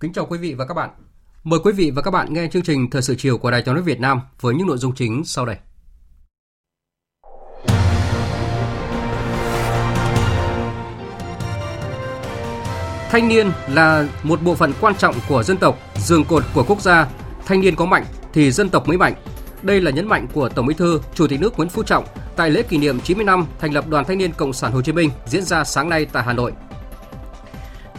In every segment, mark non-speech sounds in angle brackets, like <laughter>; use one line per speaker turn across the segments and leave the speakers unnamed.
Kính chào quý vị và các bạn. Mời quý vị và các bạn nghe chương trình Thời sự chiều của Đài Tiếng nói Việt Nam với những nội dung chính sau đây. Thanh niên là một bộ phận quan trọng của dân tộc, giường cột của quốc gia. Thanh niên có mạnh thì dân tộc mới mạnh. Đây là nhấn mạnh của Tổng Bí thư, Chủ tịch nước Nguyễn Phú Trọng tại lễ kỷ niệm 90 năm thành lập Đoàn Thanh niên Cộng sản Hồ Chí Minh diễn ra sáng nay tại Hà Nội.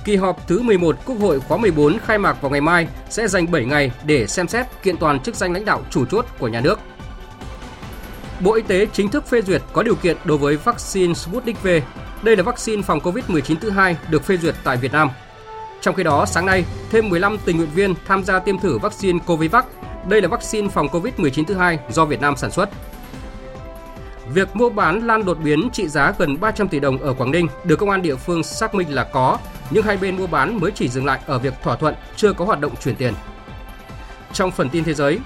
Kỳ họp thứ 11 Quốc hội khóa 14 khai mạc vào ngày mai sẽ dành 7 ngày để xem xét kiện toàn chức danh lãnh đạo chủ chốt của nhà nước. Bộ Y tế chính thức phê duyệt có điều kiện đối với vaccine Sputnik V. Đây là vaccine phòng COVID-19 thứ hai được phê duyệt tại Việt Nam. Trong khi đó, sáng nay, thêm 15 tình nguyện viên tham gia tiêm thử vaccine Covivac. Đây là vaccine phòng COVID-19 thứ hai do Việt Nam sản xuất. Việc mua bán lan đột biến trị giá gần 300 tỷ đồng ở Quảng Ninh được công an địa phương xác minh là có, nhưng hai bên mua bán mới chỉ dừng lại ở việc thỏa thuận, chưa có hoạt động chuyển tiền. Trong phần tin thế giới,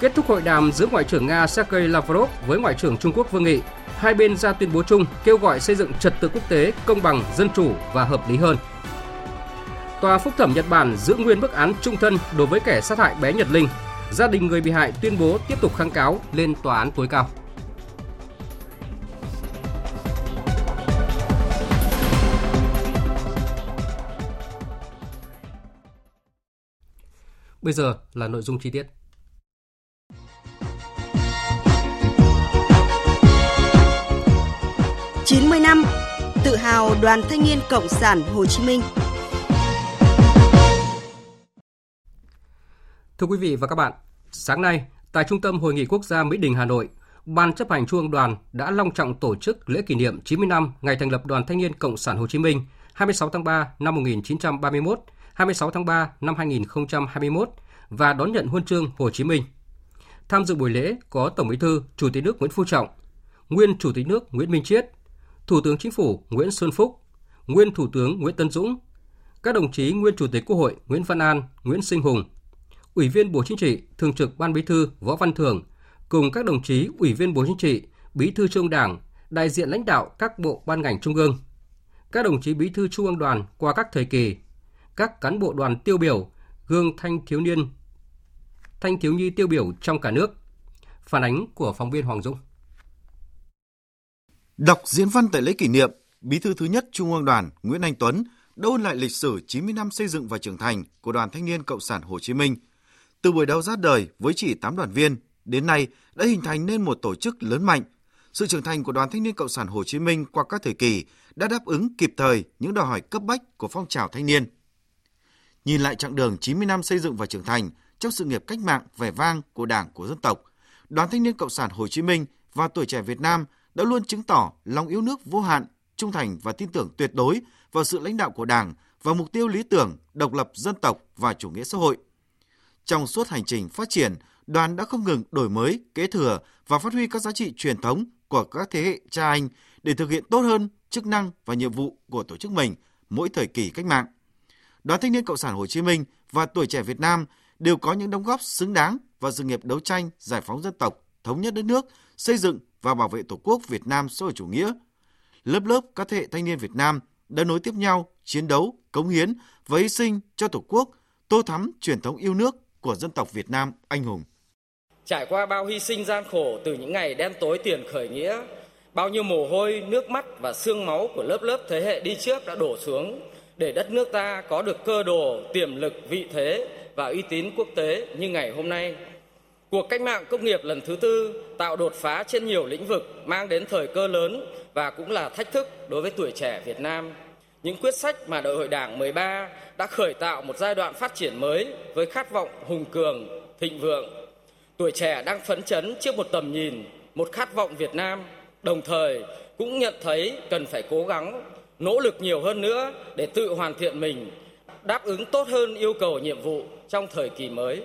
kết thúc hội đàm giữa Ngoại trưởng Nga Sergei Lavrov với Ngoại trưởng Trung Quốc Vương Nghị, hai bên ra tuyên bố chung kêu gọi xây dựng trật tự quốc tế công bằng, dân chủ và hợp lý hơn. Tòa phúc thẩm Nhật Bản giữ nguyên bức án trung thân đối với kẻ sát hại bé Nhật Linh. Gia đình người bị hại tuyên bố tiếp tục kháng cáo lên tòa án tối cao. Bây giờ là nội dung chi tiết.
chín mươi năm tự hào Đoàn Thanh niên Cộng sản Hồ Chí Minh.
Thưa quý vị và các bạn, sáng nay tại Trung tâm Hội nghị Quốc gia Mỹ Đình Hà Nội, Ban chấp hành Trung ương Đoàn đã long trọng tổ chức lễ kỷ niệm 90 năm ngày thành lập Đoàn Thanh niên Cộng sản Hồ Chí Minh 26 tháng 3 năm 1931, 26 tháng 3 năm 2021 và đón nhận huân chương Hồ Chí Minh. Tham dự buổi lễ có Tổng Bí thư, Chủ tịch nước Nguyễn Phú Trọng, nguyên Chủ tịch nước Nguyễn Minh Chiết, Thủ tướng Chính phủ Nguyễn Xuân Phúc, nguyên Thủ tướng Nguyễn Tân Dũng, các đồng chí nguyên Chủ tịch Quốc hội Nguyễn Văn An, Nguyễn Sinh Hùng, Ủy viên Bộ Chính trị, Thường trực Ban Bí thư Võ Văn Thưởng cùng các đồng chí Ủy viên Bộ Chính trị, Bí thư Trung Đảng, đại diện lãnh đạo các bộ ban ngành trung ương, các đồng chí Bí thư Trung ương Đoàn qua các thời kỳ, các cán bộ đoàn tiêu biểu, gương thanh thiếu niên thanh thiếu nhi tiêu biểu trong cả nước. Phản ánh của phóng viên Hoàng Dung.
Đọc diễn văn tại lễ kỷ niệm, Bí thư thứ nhất Trung ương Đoàn Nguyễn Anh Tuấn đã ôn lại lịch sử 90 năm xây dựng và trưởng thành của Đoàn Thanh niên Cộng sản Hồ Chí Minh. Từ buổi đầu ra đời với chỉ 8 đoàn viên, đến nay đã hình thành nên một tổ chức lớn mạnh. Sự trưởng thành của Đoàn Thanh niên Cộng sản Hồ Chí Minh qua các thời kỳ đã đáp ứng kịp thời những đòi hỏi cấp bách của phong trào thanh niên. Nhìn lại chặng đường 90 năm xây dựng và trưởng thành, trong sự nghiệp cách mạng vẻ vang của Đảng của dân tộc, Đoàn Thanh niên Cộng sản Hồ Chí Minh và tuổi trẻ Việt Nam đã luôn chứng tỏ lòng yêu nước vô hạn, trung thành và tin tưởng tuyệt đối vào sự lãnh đạo của Đảng và mục tiêu lý tưởng độc lập dân tộc và chủ nghĩa xã hội. Trong suốt hành trình phát triển, đoàn đã không ngừng đổi mới, kế thừa và phát huy các giá trị truyền thống của các thế hệ cha anh để thực hiện tốt hơn chức năng và nhiệm vụ của tổ chức mình mỗi thời kỳ cách mạng. Đoàn Thanh niên Cộng sản Hồ Chí Minh và tuổi trẻ Việt Nam đều có những đóng góp xứng đáng vào sự nghiệp đấu tranh giải phóng dân tộc, thống nhất đất nước, xây dựng và bảo vệ Tổ quốc Việt Nam xã hội chủ nghĩa. Lớp lớp các thế hệ thanh niên Việt Nam đã nối tiếp nhau chiến đấu, cống hiến và hy sinh cho Tổ quốc, tô thắm truyền thống yêu nước của dân tộc Việt Nam anh hùng.
Trải qua bao hy sinh gian khổ từ những ngày đen tối tiền khởi nghĩa, bao nhiêu mồ hôi, nước mắt và xương máu của lớp lớp thế hệ đi trước đã đổ xuống để đất nước ta có được cơ đồ, tiềm lực, vị thế và uy tín quốc tế như ngày hôm nay. Cuộc cách mạng công nghiệp lần thứ tư tạo đột phá trên nhiều lĩnh vực, mang đến thời cơ lớn và cũng là thách thức đối với tuổi trẻ Việt Nam. Những quyết sách mà Đại hội Đảng 13 đã khởi tạo một giai đoạn phát triển mới với khát vọng hùng cường, thịnh vượng. Tuổi trẻ đang phấn chấn trước một tầm nhìn, một khát vọng Việt Nam, đồng thời cũng nhận thấy cần phải cố gắng, nỗ lực nhiều hơn nữa để tự hoàn thiện mình, đáp ứng tốt hơn yêu cầu nhiệm vụ trong thời kỳ mới.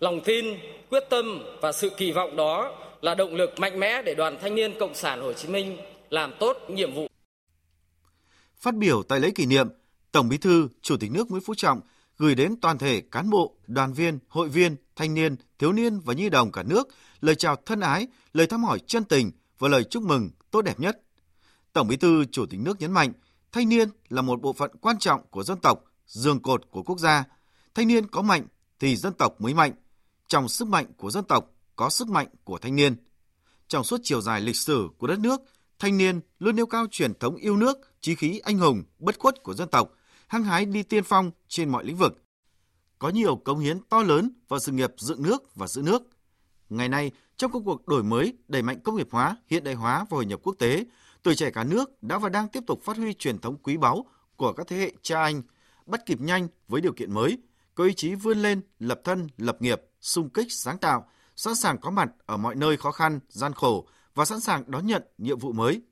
Lòng tin, quyết tâm và sự kỳ vọng đó là động lực mạnh mẽ để Đoàn Thanh niên Cộng sản Hồ Chí Minh làm tốt nhiệm vụ.
Phát biểu tại lễ kỷ niệm, Tổng Bí thư, Chủ tịch nước Nguyễn Phú Trọng gửi đến toàn thể cán bộ, đoàn viên, hội viên, thanh niên, thiếu niên và nhi đồng cả nước lời chào thân ái, lời thăm hỏi chân tình và lời chúc mừng tốt đẹp nhất. Tổng Bí thư, Chủ tịch nước nhấn mạnh, thanh niên là một bộ phận quan trọng của dân tộc, giường cột của quốc gia. Thanh niên có mạnh thì dân tộc mới mạnh. Trong sức mạnh của dân tộc có sức mạnh của thanh niên. Trong suốt chiều dài lịch sử của đất nước, thanh niên luôn nêu cao truyền thống yêu nước, chí khí anh hùng, bất khuất của dân tộc, hăng hái đi tiên phong trên mọi lĩnh vực. Có nhiều công hiến to lớn vào sự nghiệp dựng nước và giữ nước. Ngày nay, trong công cuộc đổi mới, đẩy mạnh công nghiệp hóa, hiện đại hóa và hội nhập quốc tế, tuổi trẻ cả nước đã và đang tiếp tục phát huy truyền thống quý báu của các thế hệ cha anh, bắt kịp nhanh với điều kiện mới, có ý chí vươn lên, lập thân, lập nghiệp, sung kích, sáng tạo, sẵn sàng có mặt ở mọi nơi khó khăn, gian khổ và sẵn sàng đón nhận nhiệm vụ mới.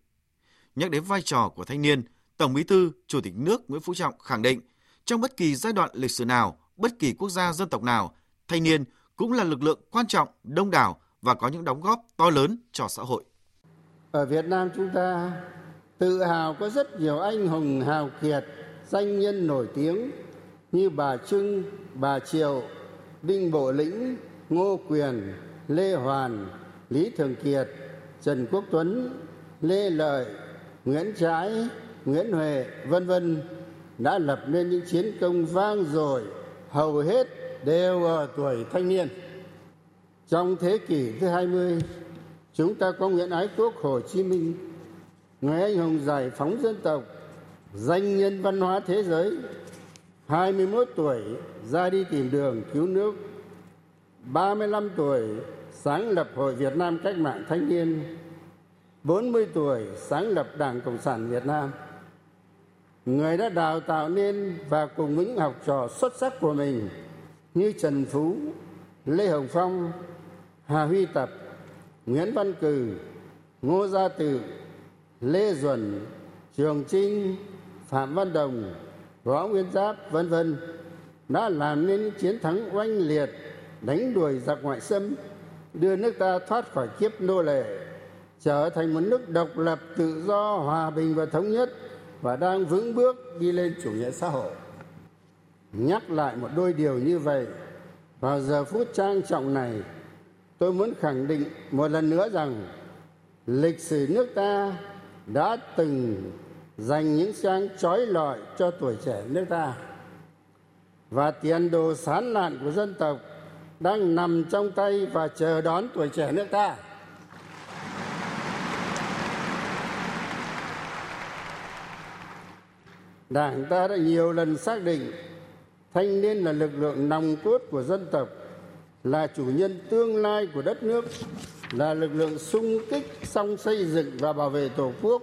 Nhắc đến vai trò của thanh niên, Tổng Bí thư, Chủ tịch nước Nguyễn Phú Trọng khẳng định, trong bất kỳ giai đoạn lịch sử nào, bất kỳ quốc gia dân tộc nào, thanh niên cũng là lực lượng quan trọng, đông đảo và có những đóng góp to lớn cho xã hội.
Ở Việt Nam chúng ta tự hào có rất nhiều anh hùng hào kiệt, danh nhân nổi tiếng như bà Trưng, bà Triệu, Đinh Bộ Lĩnh, Ngô Quyền, Lê Hoàn, Lý Thường Kiệt, Trần Quốc Tuấn, Lê Lợi, Nguyễn Trãi, Nguyễn Huệ, vân vân đã lập nên những chiến công vang dội, hầu hết đều ở tuổi thanh niên. Trong thế kỷ thứ 20, chúng ta có nguyện Ái Quốc Hồ Chí Minh, người anh hùng giải phóng dân tộc, danh nhân văn hóa thế giới, 21 tuổi ra đi tìm đường cứu nước, 35 tuổi sáng lập Hội Việt Nam Cách mạng Thanh niên, 40 tuổi sáng lập Đảng Cộng sản Việt Nam. Người đã đào tạo nên và cùng những học trò xuất sắc của mình như Trần Phú, Lê Hồng Phong, Hà Huy Tập, Nguyễn Văn Cử, Ngô Gia Tự, Lê Duẩn, Trường Trinh, Phạm Văn Đồng, Võ Nguyên Giáp, vân vân đã làm nên những chiến thắng oanh liệt đánh đuổi giặc ngoại xâm, đưa nước ta thoát khỏi kiếp nô lệ, trở thành một nước độc lập, tự do, hòa bình và thống nhất và đang vững bước đi lên chủ nghĩa xã hội. Nhắc lại một đôi điều như vậy, vào giờ phút trang trọng này, tôi muốn khẳng định một lần nữa rằng lịch sử nước ta đã từng dành những sáng trói lọi cho tuổi trẻ nước ta. Và tiền đồ sán lạn của dân tộc đang nằm trong tay và chờ đón tuổi trẻ nước ta. Đảng ta đã nhiều lần xác định thanh niên là lực lượng nòng cốt của dân tộc là chủ nhân tương lai của đất nước, là lực lượng sung kích song xây dựng và bảo vệ tổ quốc,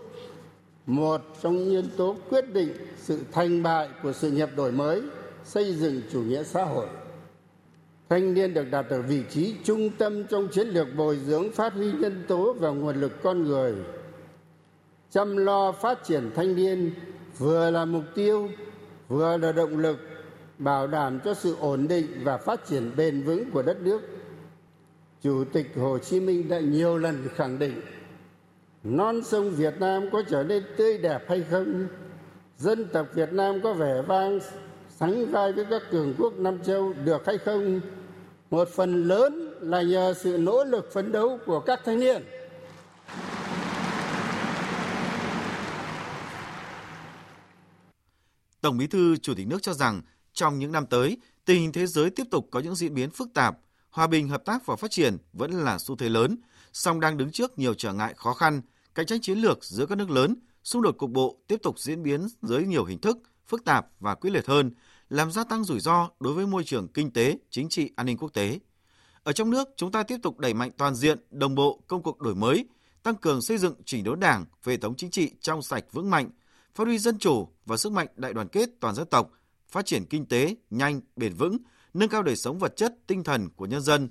một trong những nhân tố quyết định sự thành bại của sự nghiệp đổi mới, xây dựng chủ nghĩa xã hội. Thanh niên được đặt ở vị trí trung tâm trong chiến lược bồi dưỡng phát huy nhân tố và nguồn lực con người. Chăm lo phát triển thanh niên vừa là mục tiêu, vừa là động lực bảo đảm cho sự ổn định và phát triển bền vững của đất nước. Chủ tịch hồ chí minh đã nhiều lần khẳng định, non sông việt nam có trở nên tươi đẹp hay không? Dân tộc việt nam có vẻ vang, sánh vai với các cường quốc nam châu được hay không? Một phần lớn là nhờ sự nỗ lực phấn đấu của các thanh niên.
Tổng Bí thư, Chủ tịch nước cho rằng trong những năm tới, tình hình thế giới tiếp tục có những diễn biến phức tạp, hòa bình, hợp tác và phát triển vẫn là xu thế lớn, song đang đứng trước nhiều trở ngại khó khăn, cạnh tranh chiến lược giữa các nước lớn, xung đột cục bộ tiếp tục diễn biến dưới nhiều hình thức, phức tạp và quyết liệt hơn, làm gia tăng rủi ro đối với môi trường kinh tế, chính trị, an ninh quốc tế. Ở trong nước, chúng ta tiếp tục đẩy mạnh toàn diện, đồng bộ công cuộc đổi mới, tăng cường xây dựng chỉnh đốn Đảng về thống chính trị trong sạch vững mạnh, phát huy dân chủ và sức mạnh đại đoàn kết toàn dân tộc, phát triển kinh tế nhanh, bền vững, nâng cao đời sống vật chất, tinh thần của nhân dân,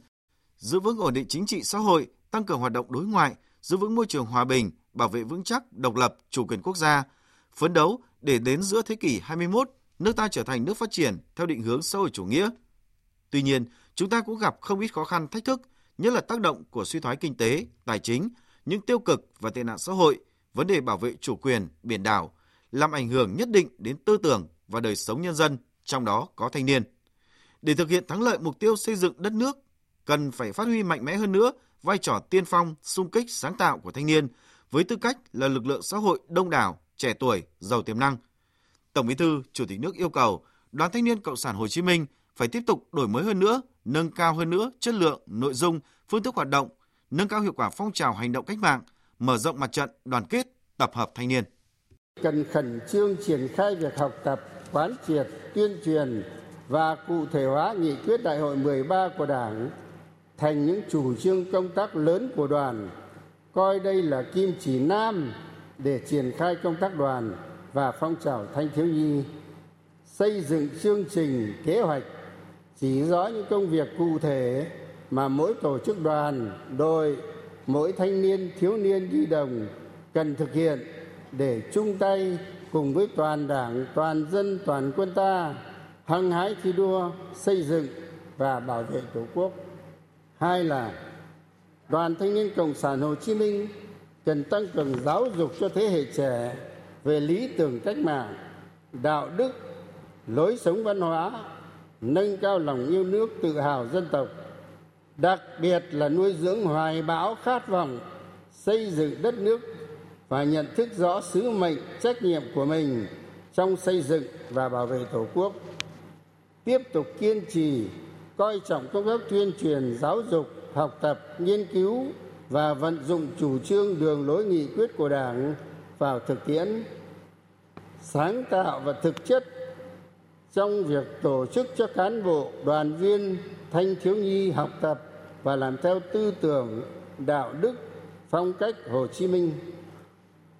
giữ vững ổn định chính trị xã hội, tăng cường hoạt động đối ngoại, giữ vững môi trường hòa bình, bảo vệ vững chắc độc lập, chủ quyền quốc gia, phấn đấu để đến giữa thế kỷ 21, nước ta trở thành nước phát triển theo định hướng xã hội chủ nghĩa. Tuy nhiên, chúng ta cũng gặp không ít khó khăn thách thức, nhất là tác động của suy thoái kinh tế, tài chính, những tiêu cực và tệ nạn xã hội, vấn đề bảo vệ chủ quyền, biển đảo, làm ảnh hưởng nhất định đến tư tưởng và đời sống nhân dân, trong đó có thanh niên. Để thực hiện thắng lợi mục tiêu xây dựng đất nước, cần phải phát huy mạnh mẽ hơn nữa vai trò tiên phong, sung kích, sáng tạo của thanh niên với tư cách là lực lượng xã hội đông đảo, trẻ tuổi, giàu tiềm năng. Tổng Bí thư, Chủ tịch nước yêu cầu Đoàn Thanh niên Cộng sản Hồ Chí Minh phải tiếp tục đổi mới hơn nữa, nâng cao hơn nữa chất lượng, nội dung, phương thức hoạt động, nâng cao hiệu quả phong trào hành động cách mạng, mở rộng mặt trận đoàn kết, tập hợp thanh niên.
Cần khẩn trương triển khai việc học tập, quán triệt, tuyên truyền và cụ thể hóa nghị quyết đại hội 13 của Đảng thành những chủ trương công tác lớn của đoàn, coi đây là kim chỉ nam để triển khai công tác đoàn và phong trào thanh thiếu nhi, xây dựng chương trình, kế hoạch chỉ rõ những công việc cụ thể mà mỗi tổ chức đoàn, đội, mỗi thanh niên, thiếu niên di đồng cần thực hiện để chung tay cùng với toàn đảng, toàn dân, toàn quân ta hăng hái thi đua xây dựng và bảo vệ tổ quốc. Hai là đoàn thanh niên cộng sản hồ chí minh cần tăng cường giáo dục cho thế hệ trẻ về lý tưởng cách mạng đạo đức lối sống văn hóa nâng cao lòng yêu nước tự hào dân tộc đặc biệt là nuôi dưỡng hoài bão khát vọng xây dựng đất nước và nhận thức rõ sứ mệnh, trách nhiệm của mình trong xây dựng và bảo vệ tổ quốc. Tiếp tục kiên trì, coi trọng công tác tuyên truyền, giáo dục, học tập, nghiên cứu và vận dụng chủ trương đường lối nghị quyết của đảng vào thực tiễn, sáng tạo và thực chất trong việc tổ chức cho cán bộ, đoàn viên, thanh thiếu nhi học tập và làm theo tư tưởng, đạo đức, phong cách hồ chí minh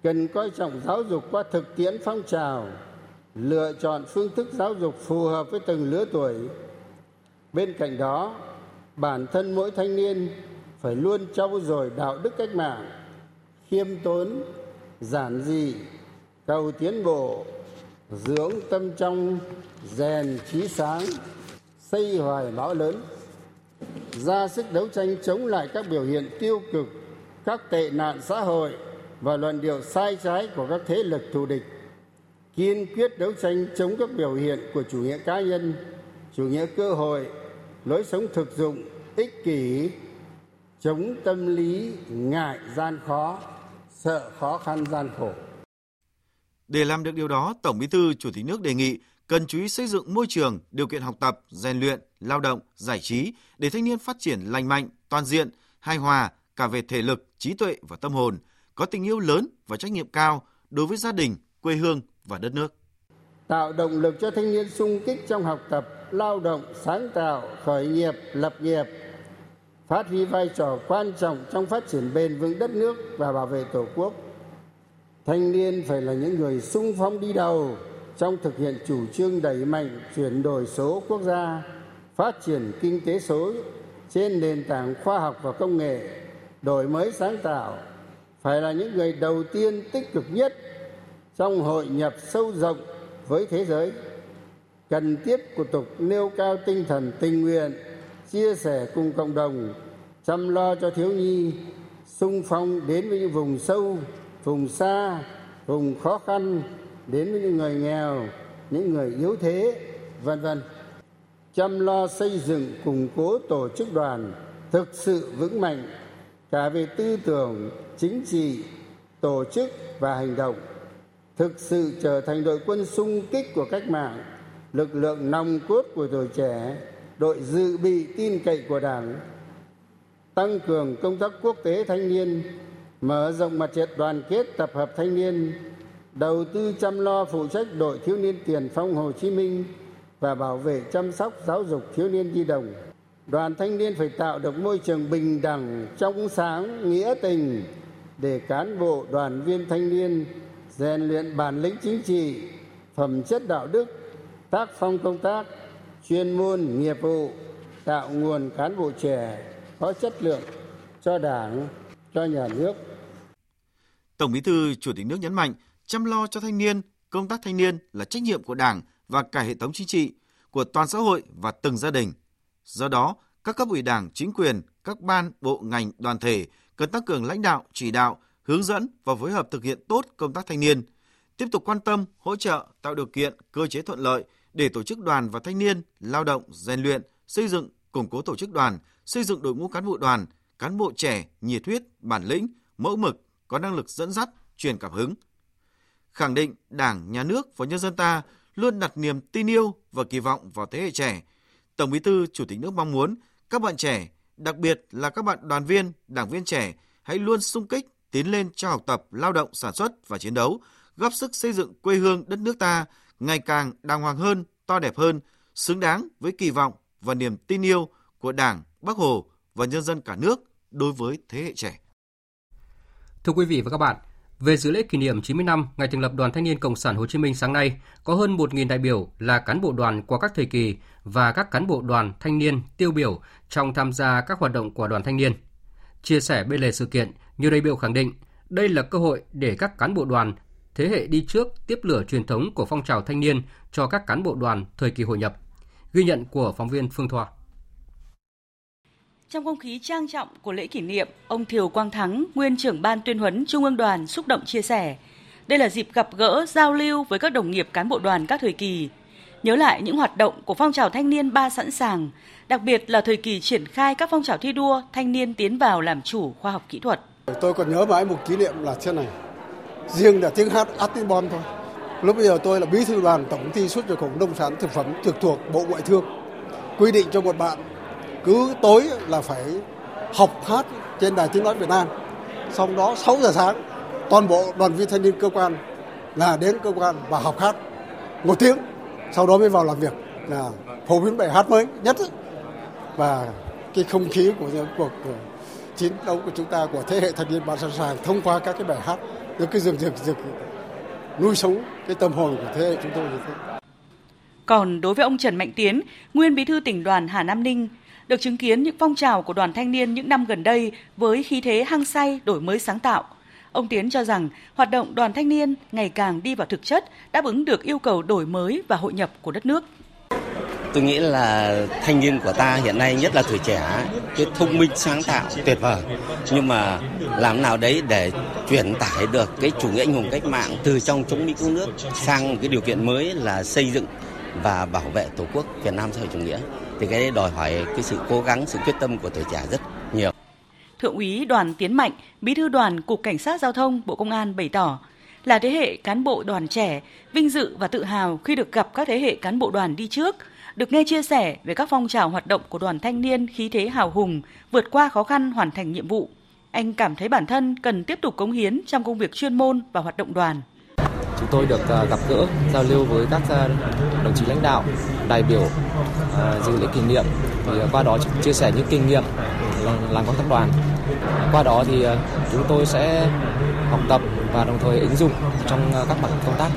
cần coi trọng giáo dục qua thực tiễn phong trào, lựa chọn phương thức giáo dục phù hợp với từng lứa tuổi. Bên cạnh đó, bản thân mỗi thanh niên phải luôn trau dồi đạo đức cách mạng, khiêm tốn, giản dị cầu tiến bộ, dưỡng tâm trong, rèn trí sáng, xây hoài bão lớn, ra sức đấu tranh chống lại các biểu hiện tiêu cực, các tệ nạn xã hội và luận điệu sai trái của các thế lực thù địch, kiên quyết đấu tranh chống các biểu hiện của chủ nghĩa cá nhân, chủ nghĩa cơ hội, lối sống thực dụng, ích kỷ, chống tâm lý ngại gian khó, sợ khó khăn gian khổ.
Để làm được điều đó, tổng bí thư, chủ tịch nước đề nghị cần chú ý xây dựng môi trường, điều kiện học tập, rèn luyện, lao động, giải trí để thanh niên phát triển lành mạnh, toàn diện, hài hòa cả về thể lực, trí tuệ và tâm hồn có tình yêu lớn và trách nhiệm cao đối với gia đình, quê hương và đất nước.
Tạo động lực cho thanh niên sung kích trong học tập, lao động, sáng tạo, khởi nghiệp, lập nghiệp. Phát huy vai trò quan trọng trong phát triển bền vững đất nước và bảo vệ tổ quốc. Thanh niên phải là những người sung phong đi đầu trong thực hiện chủ trương đẩy mạnh chuyển đổi số quốc gia, phát triển kinh tế số trên nền tảng khoa học và công nghệ, đổi mới sáng tạo phải là những người đầu tiên tích cực nhất trong hội nhập sâu rộng với thế giới. Cần tiếp tục nêu cao tinh thần tình nguyện, chia sẻ cùng cộng đồng, chăm lo cho thiếu nhi, sung phong đến với những vùng sâu, vùng xa, vùng khó khăn, đến với những người nghèo, những người yếu thế, vân vân. Chăm lo xây dựng, củng cố tổ chức đoàn thực sự vững mạnh cả về tư tưởng chính trị, tổ chức và hành động. Thực sự trở thành đội quân sung kích của cách mạng, lực lượng nòng cốt của tuổi trẻ, đội dự bị tin cậy của đảng, tăng cường công tác quốc tế thanh niên, mở rộng mặt trận đoàn kết tập hợp thanh niên, đầu tư chăm lo phụ trách đội thiếu niên tiền phong hồ chí minh và bảo vệ chăm sóc giáo dục thiếu niên di đồng. Đoàn thanh niên phải tạo được môi trường bình đẳng, trong sáng, nghĩa tình để cán bộ, đoàn viên thanh niên rèn luyện bản lĩnh chính trị, phẩm chất đạo đức, tác phong công tác, chuyên môn, nghiệp vụ, tạo nguồn cán bộ trẻ có chất lượng cho đảng, cho nhà nước.
Tổng bí thư, chủ tịch nước nhấn mạnh, chăm lo cho thanh niên, công tác thanh niên là trách nhiệm của đảng và cả hệ thống chính trị, của toàn xã hội và từng gia đình. Do đó, các cấp ủy đảng, chính quyền, các ban, bộ, ngành, đoàn thể cần tăng cường lãnh đạo, chỉ đạo, hướng dẫn và phối hợp thực hiện tốt công tác thanh niên. Tiếp tục quan tâm, hỗ trợ, tạo điều kiện, cơ chế thuận lợi để tổ chức đoàn và thanh niên, lao động, rèn luyện, xây dựng, củng cố tổ chức đoàn, xây dựng đội ngũ cán bộ đoàn, cán bộ trẻ, nhiệt huyết, bản lĩnh, mẫu mực, có năng lực dẫn dắt, truyền cảm hứng. Khẳng định đảng, nhà nước và nhân dân ta luôn đặt niềm tin yêu và kỳ vọng vào thế hệ trẻ. Tổng bí thư chủ tịch nước mong muốn các bạn trẻ đặc biệt là các bạn đoàn viên đảng viên trẻ hãy luôn sung kích tiến lên cho học tập lao động sản xuất và chiến đấu góp sức xây dựng quê hương đất nước ta ngày càng đàng hoàng hơn, to đẹp hơn, xứng đáng với kỳ vọng và niềm tin yêu của Đảng, Bắc Hồ và nhân dân cả nước đối với thế hệ trẻ.
Thưa quý vị và các bạn, về dự lễ kỷ niệm 90 năm ngày thành lập Đoàn Thanh niên Cộng sản Hồ Chí Minh sáng nay, có hơn 1.000 đại biểu là cán bộ đoàn qua các thời kỳ và các cán bộ đoàn thanh niên tiêu biểu trong tham gia các hoạt động của đoàn thanh niên. Chia sẻ bên lề sự kiện, nhiều đại biểu khẳng định đây là cơ hội để các cán bộ đoàn thế hệ đi trước tiếp lửa truyền thống của phong trào thanh niên cho các cán bộ đoàn thời kỳ hội nhập. Ghi nhận của phóng viên Phương Thoa.
Trong không khí trang trọng của lễ kỷ niệm, ông Thiều Quang Thắng, nguyên trưởng ban tuyên huấn Trung ương đoàn xúc động chia sẻ. Đây là dịp gặp gỡ, giao lưu với các đồng nghiệp cán bộ đoàn các thời kỳ, nhớ lại những hoạt động của phong trào thanh niên ba sẵn sàng, đặc biệt là thời kỳ triển khai các phong trào thi đua thanh niên tiến vào làm chủ khoa học kỹ thuật.
Tôi còn nhớ mãi một kỷ niệm là thế này riêng là tiếng hát Atibon thôi. Lúc bây giờ tôi là bí thư đoàn tổng ty xuất nhập khẩu nông sản thực phẩm trực thuộc Bộ Ngoại thương. Quy định cho một bạn cứ tối là phải học hát trên đài tiếng nói Việt Nam. Sau đó 6 giờ sáng toàn bộ đoàn viên thanh niên cơ quan là đến cơ quan và học hát một tiếng sau đó mới vào làm việc là phổ biến bài hát mới nhất và cái không khí của cuộc chiến đấu của chúng ta của thế hệ thanh niên bạn sẵn sàng thông qua các cái bài hát những cái dường rực rực nuôi sống cái tâm hồn của thế hệ chúng tôi như thế.
Còn đối với ông Trần Mạnh Tiến, nguyên bí thư tỉnh đoàn Hà Nam Ninh, được chứng kiến những phong trào của đoàn thanh niên những năm gần đây với khí thế hăng say, đổi mới sáng tạo. Ông Tiến cho rằng hoạt động đoàn thanh niên ngày càng đi vào thực chất, đáp ứng được yêu cầu đổi mới và hội nhập của đất nước.
Tôi nghĩ là thanh niên của ta hiện nay nhất là tuổi trẻ cái thông minh sáng tạo tuyệt vời nhưng mà làm nào đấy để truyền tải được cái chủ nghĩa anh hùng cách mạng từ trong chống Mỹ cứu nước sang một cái điều kiện mới là xây dựng và bảo vệ tổ quốc Việt Nam xã hội chủ nghĩa thì cái đấy đòi hỏi cái sự cố gắng sự quyết tâm của tuổi trẻ rất nhiều.
Thượng úy Đoàn Tiến Mạnh, Bí thư Đoàn Cục Cảnh sát Giao thông Bộ Công an bày tỏ là thế hệ cán bộ đoàn trẻ vinh dự và tự hào khi được gặp các thế hệ cán bộ đoàn đi trước – được nghe chia sẻ về các phong trào hoạt động của đoàn thanh niên khí thế hào hùng, vượt qua khó khăn hoàn thành nhiệm vụ. Anh cảm thấy bản thân cần tiếp tục cống hiến trong công việc chuyên môn và hoạt động đoàn.
Chúng tôi được à, gặp gỡ, giao lưu với các à, đồng chí lãnh đạo, đại biểu à, dự lễ kỷ niệm thì à, qua đó chia sẻ những kinh nghiệm làm công tác đoàn. Qua đó thì à, chúng tôi sẽ học tập và đồng thời ứng dụng trong à, các mặt công tác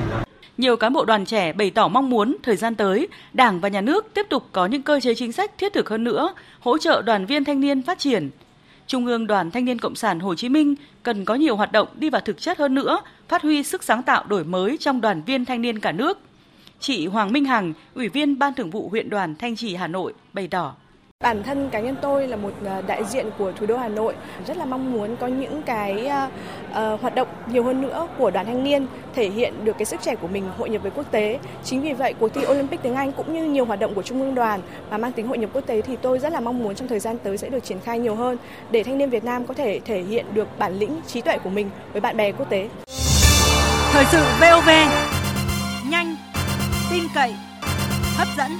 nhiều cán bộ đoàn trẻ bày tỏ mong muốn thời gian tới, Đảng và Nhà nước tiếp tục có những cơ chế chính sách thiết thực hơn nữa, hỗ trợ đoàn viên thanh niên phát triển. Trung ương Đoàn Thanh niên Cộng sản Hồ Chí Minh cần có nhiều hoạt động đi vào thực chất hơn nữa, phát huy sức sáng tạo đổi mới trong đoàn viên thanh niên cả nước. Chị Hoàng Minh Hằng, Ủy viên Ban Thường vụ huyện đoàn Thanh Trì Hà Nội bày tỏ.
Bản thân cá nhân tôi là một à, đại diện của thủ đô Hà Nội, rất là mong muốn có những cái uh, hoạt động nhiều hơn nữa của đoàn thanh niên thể hiện được cái sức trẻ của mình hội nhập với quốc tế. Chính vì vậy cuộc thi Olympic tiếng Anh cũng như nhiều hoạt động của Trung ương đoàn mà mang tính hội nhập quốc tế thì tôi rất là mong muốn trong thời gian tới sẽ được triển khai nhiều hơn để thanh niên Việt Nam có thể thể hiện được bản lĩnh trí tuệ của mình với bạn bè quốc tế.
Thời sự VOV nhanh, tin cậy, hấp dẫn.